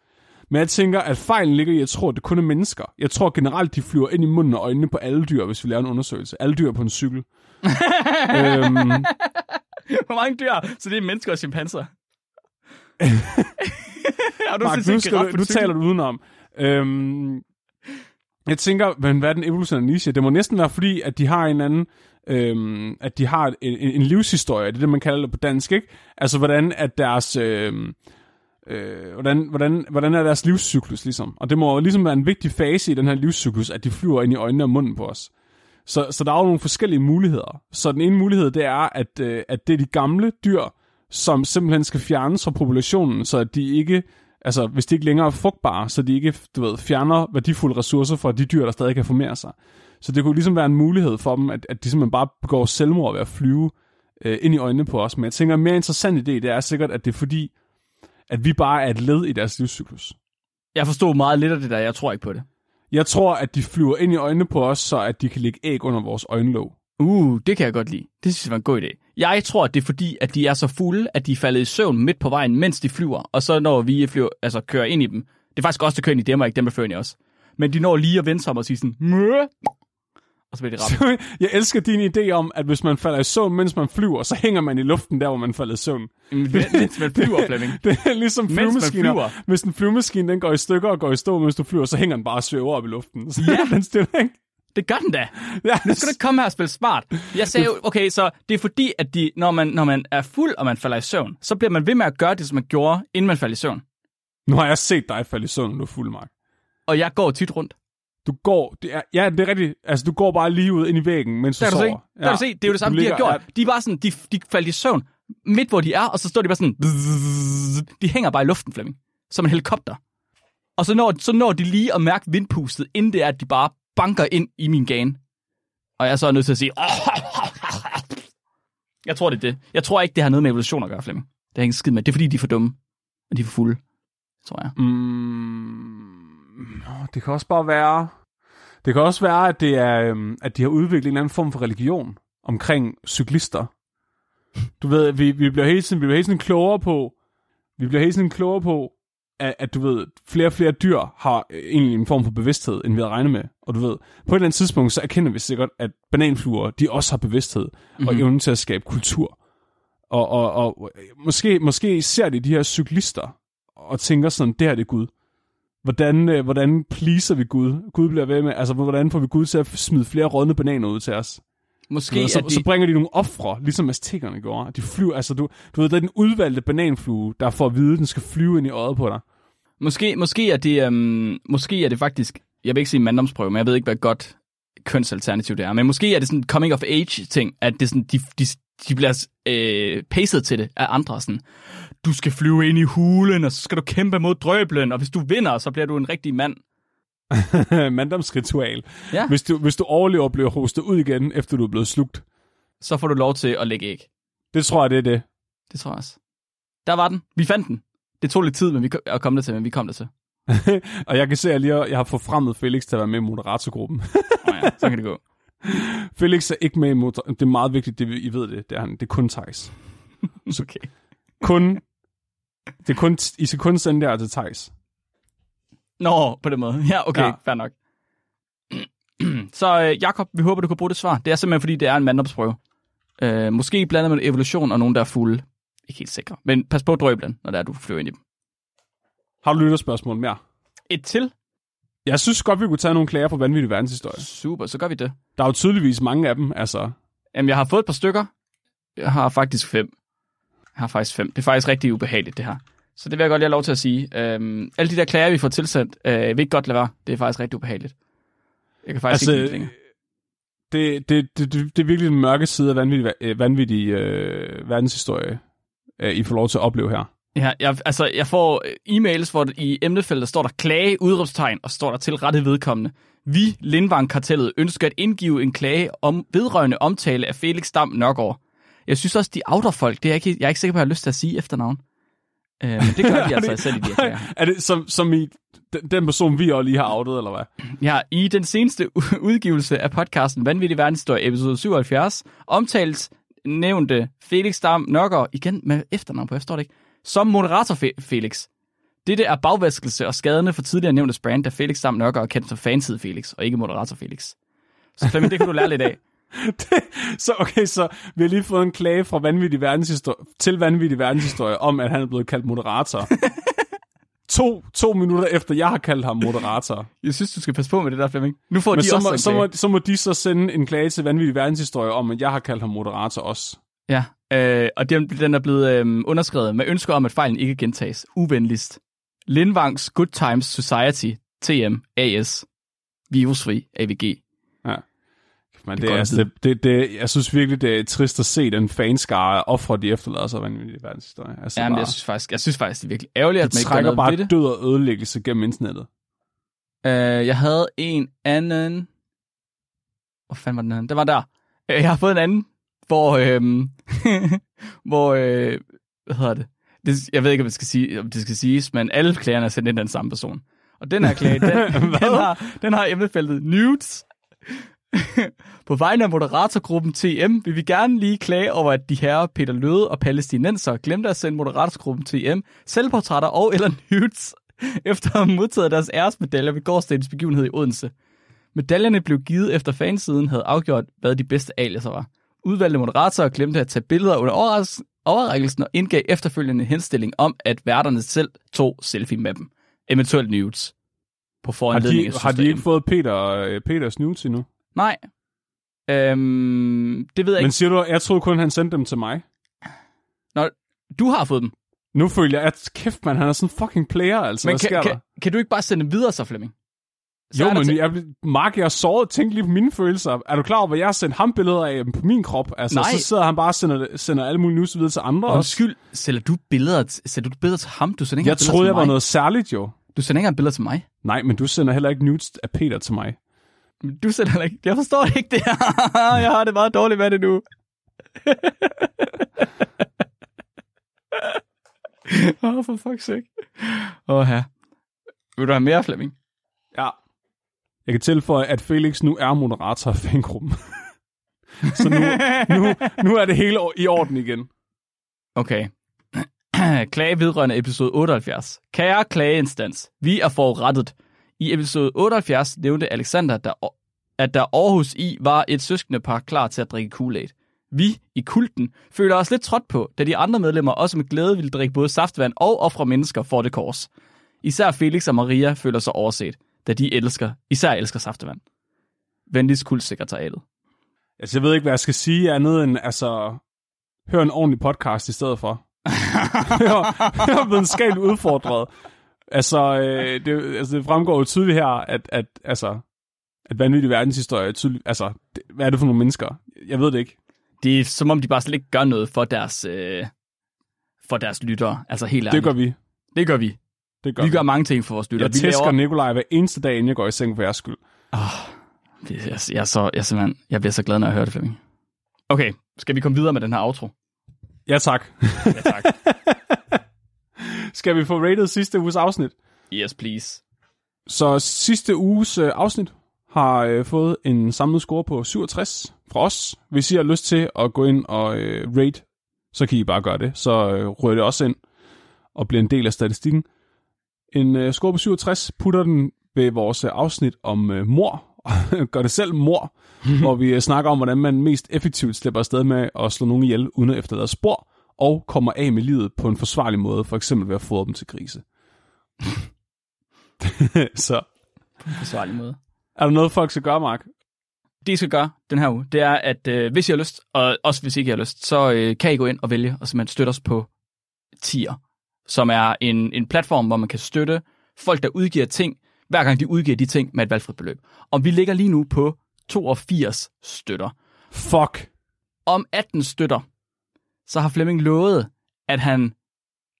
Speaker 2: Men jeg tænker, at fejlen ligger i, at jeg tror, at det kun er mennesker. Jeg tror generelt, de flyver ind i munden og øjnene på alle dyr, hvis vi laver en undersøgelse. Alle dyr på en cykel. øhm,
Speaker 1: Hvor mange dyr? Så det er mennesker og chimpanser. du
Speaker 2: Mark, nu, skal du, nu taler du udenom. Øhm, jeg tænker, men hvad er den evolutionære niche? Det må næsten være fordi, at de har en anden, øhm, at de har en, en, en livshistorie, det er det, man kalder det på dansk, ikke? Altså, hvordan at deres, øhm, øh, hvordan, hvordan, hvordan er deres livscyklus, ligesom? Og det må jo ligesom være en vigtig fase i den her livscyklus, at de flyver ind i øjnene og munden på os. Så, så der er jo nogle forskellige muligheder. Så den ene mulighed, det er, at, øh, at det er de gamle dyr, som simpelthen skal fjernes fra populationen, så at de ikke, altså hvis de ikke længere er frugtbare, så de ikke, du ved, fjerner værdifulde ressourcer fra de dyr, der stadig kan formere sig. Så det kunne ligesom være en mulighed for dem, at, at de simpelthen bare begår selvmord ved at flyve øh, ind i øjnene på os. Men jeg tænker, en mere interessant idé, det er sikkert, at det er fordi, at vi bare er et led i deres livscyklus.
Speaker 1: Jeg forstod meget lidt af det der, jeg tror ikke på det.
Speaker 2: Jeg tror, at de flyver ind i øjnene på os, så at de kan lægge æg under vores øjenlåg.
Speaker 1: Uh, det kan jeg godt lide. Det synes jeg var en god idé. Jeg tror, at det er fordi, at de er så fulde, at de er faldet i søvn midt på vejen, mens de flyver. Og så når vi flyver, altså kører ind i dem. Det er faktisk også, der kører ind i dem, og ikke dem, der flyver ind i os. Men de når lige at vende sig om og sige sådan, Mø! Og så bliver de ramt.
Speaker 2: Jeg elsker din idé om, at hvis man falder i søvn, mens man flyver, så hænger man i luften der, hvor man falder i søvn.
Speaker 1: mens man flyver, Flemming.
Speaker 2: Det er ligesom
Speaker 1: man
Speaker 2: flyvemaskiner.
Speaker 1: flyver.
Speaker 2: Hvis en flyvemaskine den går i stykker og går i stå, mens du flyver, så hænger den bare og svæver op i luften. Så
Speaker 1: Ja.
Speaker 2: den stille, ikke?
Speaker 1: Det gør den da.
Speaker 2: Ja,
Speaker 1: Nu skal du ikke komme her og spille smart. Jeg sagde jo, okay, så det er fordi, at de, når, man, når man er fuld, og man falder i søvn, så bliver man ved med at gøre det, som man gjorde, inden man falder i søvn.
Speaker 2: Nu har jeg set dig falde i søvn, når du er fuld, Mark.
Speaker 1: Og jeg går tit rundt.
Speaker 2: Du går, det er, ja, det er rigtigt. Altså, du går bare lige ud ind i væggen, mens du
Speaker 1: Der du se.
Speaker 2: sover.
Speaker 1: Der kan du se. Det er jo det samme, de har gjort. De er bare sådan, de, de faldt i søvn midt, hvor de er, og så står de bare sådan, de hænger bare i luften, Flemming. Som en helikopter. Og så når, så når de lige at mærke vindpustet, inden det er, at de bare banker ind i min gane. Og jeg er så nødt til at sige, jeg tror, det er det. Jeg tror ikke, det har noget med evolution at gøre, Flemming. Det har ikke skid med. Det er, fordi de er for dumme. Og de er for fulde, tror jeg.
Speaker 2: Mm, det kan også bare være... Det kan også være, at, det er, øhm, at de har udviklet en eller anden form for religion omkring cyklister. Du ved, vi, vi bliver hele tiden, vi bliver hele tiden klogere på, vi bliver hele tiden klogere på, at, at du ved, flere og flere dyr har øh, egentlig en form for bevidsthed, end vi havde regnet med. Og du ved, på et eller andet tidspunkt, så erkender vi sikkert, at bananfluer, de også har bevidsthed mm-hmm. og evnen til at skabe kultur. Og, og, og måske, måske ser de de her cyklister og tænker sådan, det her det er Gud. Hvordan, øh, hvordan pleaser vi Gud? Gud bliver ved med, altså hvordan får vi Gud til at smide flere rådne bananer ud til os?
Speaker 1: Måske
Speaker 2: Ved, så,
Speaker 1: de...
Speaker 2: så bringer de nogle ofre, ligesom aztekerne gjorde. De flyver, altså du, du ved, der er den udvalgte bananflue, der får at vide, at den skal flyve ind i øjet på dig.
Speaker 1: Måske, måske, er det, øhm, måske er det faktisk, jeg vil ikke sige manddomsprøve, men jeg ved ikke, hvad godt kønsalternativ det er, men måske er det sådan en coming of age ting, at det sådan, de, de, de bliver øh, paced til det af andre. Sådan, du skal flyve ind i hulen, og så skal du kæmpe mod drøblen, og hvis du vinder, så bliver du en rigtig mand.
Speaker 2: Manddomsritual.
Speaker 1: Ja.
Speaker 2: Hvis du, hvis du overlever, bliver hostet ud igen, efter du er blevet slugt.
Speaker 1: Så får du lov til at lægge æg.
Speaker 2: Det tror jeg, det er det.
Speaker 1: Det tror jeg også. Der var den. Vi fandt den. Det tog lidt tid men vi kom, at komme der til, men vi kom der til.
Speaker 2: og jeg kan se, at jeg, lige har, jeg har forfremmet Felix til at være med i moderatorgruppen.
Speaker 1: Oh ja, så kan det gå.
Speaker 2: Felix er ikke med i moder... Det er meget vigtigt, det, I ved det. Det er, han. det er kun Thijs.
Speaker 1: Okay.
Speaker 2: Kun... Det er kun, I skal kun sende det her til Thijs.
Speaker 1: Nå, på den måde. Ja, okay,
Speaker 2: Ja.
Speaker 1: fair nok. så øh, Jakob, vi håber, du kan bruge det svar. Det er simpelthen, fordi det er en manddomsprøve. Øh, måske blandet med evolution og nogen, der er fulde. Ikke helt sikre. Men pas på drøblen, når det er, du flyver ind i dem.
Speaker 2: Har du lytterspørgsmål mere?
Speaker 1: Et til.
Speaker 2: Jeg synes godt, vi kunne tage nogle klager på vanvittig verdenshistorie.
Speaker 1: Super, så gør vi det.
Speaker 2: Der er jo tydeligvis mange af dem, altså.
Speaker 1: Jamen, jeg har fået et par stykker. Jeg har faktisk fem. Jeg har faktisk fem. Det er faktisk rigtig ubehageligt, det her. Så det vil jeg godt lige have lov til at sige. Øhm, alle de der klager, vi får tilsendt, øh, vil ikke godt lade være. Det er faktisk rigtig ubehageligt. Jeg kan faktisk
Speaker 2: Altså,
Speaker 1: ikke det,
Speaker 2: det, det, det, det er virkelig den mørke side af vanvittig, øh, vanvittig øh, verdenshistorie, øh, I får lov til at opleve her.
Speaker 1: Ja, jeg, altså, jeg får øh, e-mails, hvor i emnefeltet står der klage, udråbstegn, og står der til rette vedkommende. Vi, Lindvang-kartellet, ønsker at indgive en klage om vedrørende omtale af Felix Dam Nørgaard. Jeg synes også, de outer folk, det er jeg, ikke, jeg er ikke sikker på, at jeg har lyst til at sige efternavn. Øh, men det gør de altså selv i de her
Speaker 2: er det som, som i den, den person, vi også lige har outet, eller hvad?
Speaker 1: Ja, i den seneste udgivelse af podcasten Vanvittig Verdenshistorie, episode 77, omtales nævnte Felix Dam Nørgaard, igen med efternavn på, jeg forstår det ikke, som moderator Fe- Felix. Dette er bagvaskelse og skadende for tidligere nævntes brand, da Felix Dam Nørgaard er kendt som fanside Felix, og ikke moderator Felix. Så Flemming, det kan du lære lidt af.
Speaker 2: så okay, så vi har lige fået en klage fra vanvittig verdenshistorie, til vanvittig verdenshistorie om, at han er blevet kaldt moderator. to, to minutter efter, jeg har kaldt ham moderator.
Speaker 1: Jeg synes, du skal passe på med det der, Flemming. Nu får
Speaker 2: Men
Speaker 1: de
Speaker 2: så
Speaker 1: også
Speaker 2: må, så, må, så må de så sende en klage til vanvittig verdenshistorie om, at jeg har kaldt ham moderator også.
Speaker 1: Ja, øh, og den, den er blevet øh, underskrevet med ønsker om, at fejlen ikke gentages. Uvenligst. Lindvangs Good Times Society, TM, AS. Virusfri, AVG.
Speaker 2: Men
Speaker 1: Det
Speaker 2: det,
Speaker 1: er
Speaker 2: altså, det, det, det, jeg synes virkelig, det er trist at se den fanskare ofre, de efterlader sig vanvittig verdenshistorie. Altså
Speaker 1: Ja, men
Speaker 2: bare,
Speaker 1: jeg synes faktisk, jeg synes faktisk, det er virkelig ærgerligt, at man ikke
Speaker 2: trækker bare død og ødelæggelse gennem internettet.
Speaker 1: Uh, jeg havde en anden... Hvor fanden var den anden? Den var der. Uh, jeg har fået en anden, hvor... øhm, hvor... Øh, hvad hedder det? det? Jeg ved ikke, om det skal, sige, om det skal siges, men alle klagerne er sendt ind af den samme person. Og den her klage, den, den, har, den har emnefeltet nudes. På vegne af moderatorgruppen TM vil vi gerne lige klage over, at de herrer Peter Løde og palæstinenser glemte at sende moderatorgruppen TM selvportrætter og eller nudes efter at have modtaget deres æresmedaljer ved gårdsdagens begivenhed i Odense. Medaljerne blev givet efter fansiden havde afgjort, hvad de bedste aliaser var. Udvalgte moderatorer glemte at tage billeder under overrækkelsen og indgav efterfølgende en henstilling om, at værterne selv tog selfie med dem. Eventuelt nudes. På
Speaker 2: Har
Speaker 1: foranledning
Speaker 2: de,
Speaker 1: af
Speaker 2: har de ikke fået Peter, øh, Peters news endnu?
Speaker 1: Nej. Øhm, det ved jeg
Speaker 2: Men
Speaker 1: ikke.
Speaker 2: siger du, jeg troede kun, han sendte dem til mig.
Speaker 1: Nå, du har fået dem.
Speaker 2: Nu føler jeg, at kæft man, han er sådan en fucking player, altså.
Speaker 1: Men
Speaker 2: Hvad sker
Speaker 1: kan,
Speaker 2: der?
Speaker 1: kan, kan, du ikke bare sende dem videre så, Flemming? Så
Speaker 2: Jo, men jeg, Mark, jeg er såret. Tænk lige på mine følelser. Er du klar over, hvad jeg har sendt ham billeder af på min krop? Altså,
Speaker 1: Nej.
Speaker 2: så sidder han bare og sender, sender alle mulige news videre til andre også.
Speaker 1: Undskyld, sælger du billeder, sælger du billeder til ham? Du sender ikke
Speaker 2: Jeg troede, jeg var
Speaker 1: mig.
Speaker 2: noget særligt, jo.
Speaker 1: Du sender ikke engang billeder til mig.
Speaker 2: Nej, men du sender heller ikke nudes af Peter til mig.
Speaker 1: Men Du sender heller ikke. Jeg forstår ikke det her. jeg har det meget dårligt med det nu. Åh, oh, for fuck's sake. Åh, oh, her. Vil du have mere, Flemming?
Speaker 2: Ja. Jeg kan tilføje, at Felix nu er moderator af fangruppen. så nu, nu, nu er det hele i orden igen.
Speaker 1: Okay. Klage vedrørende episode 78. Kære klageinstans, vi er forurettet. I episode 78 nævnte Alexander, der, at der Aarhus i var et søskende par klar til at drikke Kool-Aid. Vi i kulten føler os lidt trådt på, da de andre medlemmer også med glæde ville drikke både saftvand og ofre mennesker for det kors. Især Felix og Maria føler sig overset, da de elsker, især elsker saftvand. Venligst kultsekretariatet.
Speaker 2: Altså, jeg ved ikke, hvad jeg skal sige andet end, altså, hør en ordentlig podcast i stedet for. hør, hør videnskabeligt udfordret. Altså, øh, det, altså, det fremgår jo tydeligt her, at, at, altså, at vanvittig verdenshistorie er tydeligt, altså, det, hvad er det for nogle mennesker? Jeg ved det ikke.
Speaker 1: Det er som om, de bare slet ikke gør noget for deres, øh, for deres lyttere. Altså helt ærligt.
Speaker 2: Det gør vi.
Speaker 1: Det gør vi.
Speaker 2: Det gør
Speaker 1: Vi gør mange ting for vores lyttere.
Speaker 2: Jeg
Speaker 1: vi
Speaker 2: tæsker Nikolaj hver eneste dag, inden jeg går i seng for jeres skyld.
Speaker 1: Oh, det, jeg, jeg, er så, jeg, simpelthen, jeg bliver så glad, når jeg hører det, Flemming. Okay, skal vi komme videre med den her outro?
Speaker 2: Ja, tak.
Speaker 1: Ja, tak.
Speaker 2: Skal vi få rated sidste uges afsnit?
Speaker 1: yes, please.
Speaker 2: Så sidste uges øh, afsnit har øh, fået en samlet score på 67 fra os. Hvis I har lyst til at gå ind og øh, rate, så kan I bare gøre det. Så øh, rører det også ind og bliver en del af statistikken. En øh, score på 67 putter den ved vores øh, afsnit om øh, mor. gør det selv mor, hvor vi øh, snakker om, hvordan man mest effektivt slipper afsted med at slå nogen ihjel uden at efterlade spor, og kommer af med livet på en forsvarlig måde, for eksempel ved at fodre dem til grise. så
Speaker 1: På en forsvarlig måde.
Speaker 2: er der noget, folk skal gøre, Mark?
Speaker 1: Det, I skal gøre den her uge, det er, at øh, hvis I har lyst, og også hvis I ikke har lyst, så øh, kan I gå ind og vælge og simpelthen støtte os på Tier, som er en, en platform, hvor man kan støtte folk, der udgiver ting, hver gang de udgiver de ting med et valgfrit beløb. Og vi ligger lige nu på 82 støtter.
Speaker 2: Fuck.
Speaker 1: Om 18 støtter, så har Flemming lovet, at han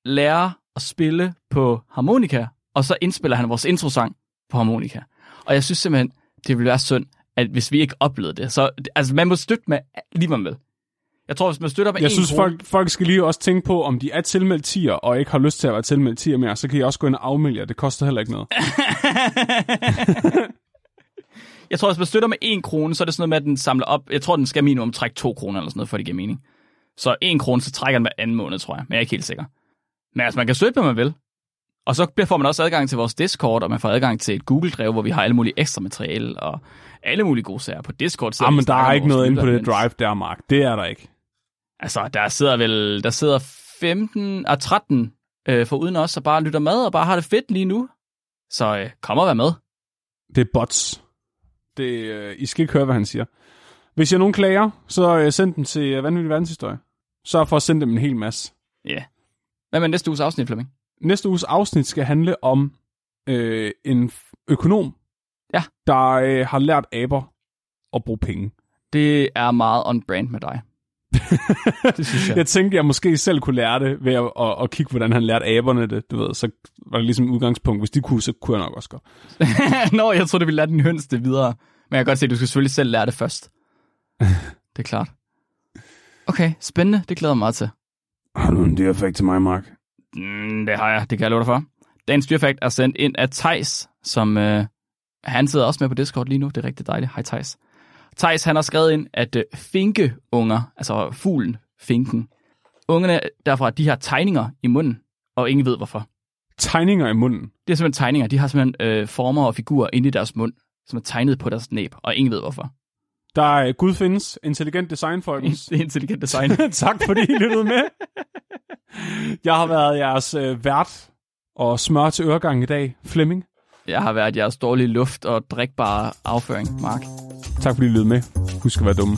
Speaker 1: lærer at spille på harmonika, og så indspiller han vores introsang på harmonika. Og jeg synes simpelthen, det ville være synd, at hvis vi ikke oplevede det. Så altså, man må støtte med lige man vil. Jeg tror, hvis man støtter med
Speaker 2: Jeg synes,
Speaker 1: krone,
Speaker 2: folk, folk skal lige også tænke på, om de er tilmeldt tier, og ikke har lyst til at være tilmeldt tier mere, så kan I også gå ind og afmelde jer. Det koster heller ikke noget.
Speaker 1: Jeg tror, hvis man støtter med en krone, så er det sådan noget med, at den samler op. Jeg tror, den skal minimum trække to kroner eller sådan noget, for det giver mening. Så en krone, så trækker den hver anden måned, tror jeg. Men jeg er ikke helt sikker. Men altså, man kan støtte, hvad man vil. Og så får man også adgang til vores Discord, og man får adgang til et Google-drev, hvor vi har alle mulige ekstra materiale og alle mulige gode sager på Discord. sidder
Speaker 2: Ah, men der er ikke noget inde på det drive der, Mark. Det er der ikke.
Speaker 1: Altså, der sidder vel, der sidder 15 og 13 øh, for uden os, og bare lytter med, og bare har det fedt lige nu. Så øh, kom og vær med.
Speaker 2: Det er bots. Det, øh, I skal ikke høre, hvad han siger. Hvis jeg nogen klager, så øh, send dem til øh, Vanvittig Verdenshistorie. Sørg for at sende dem en hel masse.
Speaker 1: Ja. Yeah. Hvad med næste uges afsnit, Flemming?
Speaker 2: Næste uges afsnit skal handle om øh, en økonom,
Speaker 1: Ja.
Speaker 2: der øh, har lært aber at bruge penge.
Speaker 1: Det er meget on brand med dig. det synes jeg.
Speaker 2: Jeg tænkte, jeg måske selv kunne lære det ved at, at, at kigge, hvordan han lærte aberne det. Du ved, så var det ligesom et udgangspunkt. Hvis de kunne, så kunne jeg nok også godt.
Speaker 1: Nå, jeg tror, det ville lade den høns det videre. Men jeg kan godt se, at du skal selvfølgelig selv lære det først. det er klart. Okay, spændende. Det glæder jeg mig meget til.
Speaker 2: Har du en dyrefakt til mig, Mark?
Speaker 1: Mm, det har jeg. Det kan jeg love dig for. Dagens dyrfakt er sendt ind af Tejs, som øh, han sidder også med på Discord lige nu. Det er rigtig dejligt. Hej Tejs. Tejs, han har skrevet ind, at øh, finkeunger, altså fuglen, finken, ungerne derfra, de har tegninger i munden, og ingen ved hvorfor.
Speaker 2: Tegninger i munden.
Speaker 1: Det er simpelthen tegninger. De har simpelthen øh, former og figurer inde i deres mund, som er tegnet på deres næb, og ingen ved hvorfor.
Speaker 2: Der er Gud findes. Intelligent design, folkens.
Speaker 1: Intelligent design.
Speaker 2: tak fordi I lyttede med. Jeg har været jeres øh, vært og smør til øregangen i dag. Flemming.
Speaker 1: Jeg har været jeres dårlige luft og drikbare afføring, Mark.
Speaker 2: Tak fordi I lyttede med. Husk at være dumme.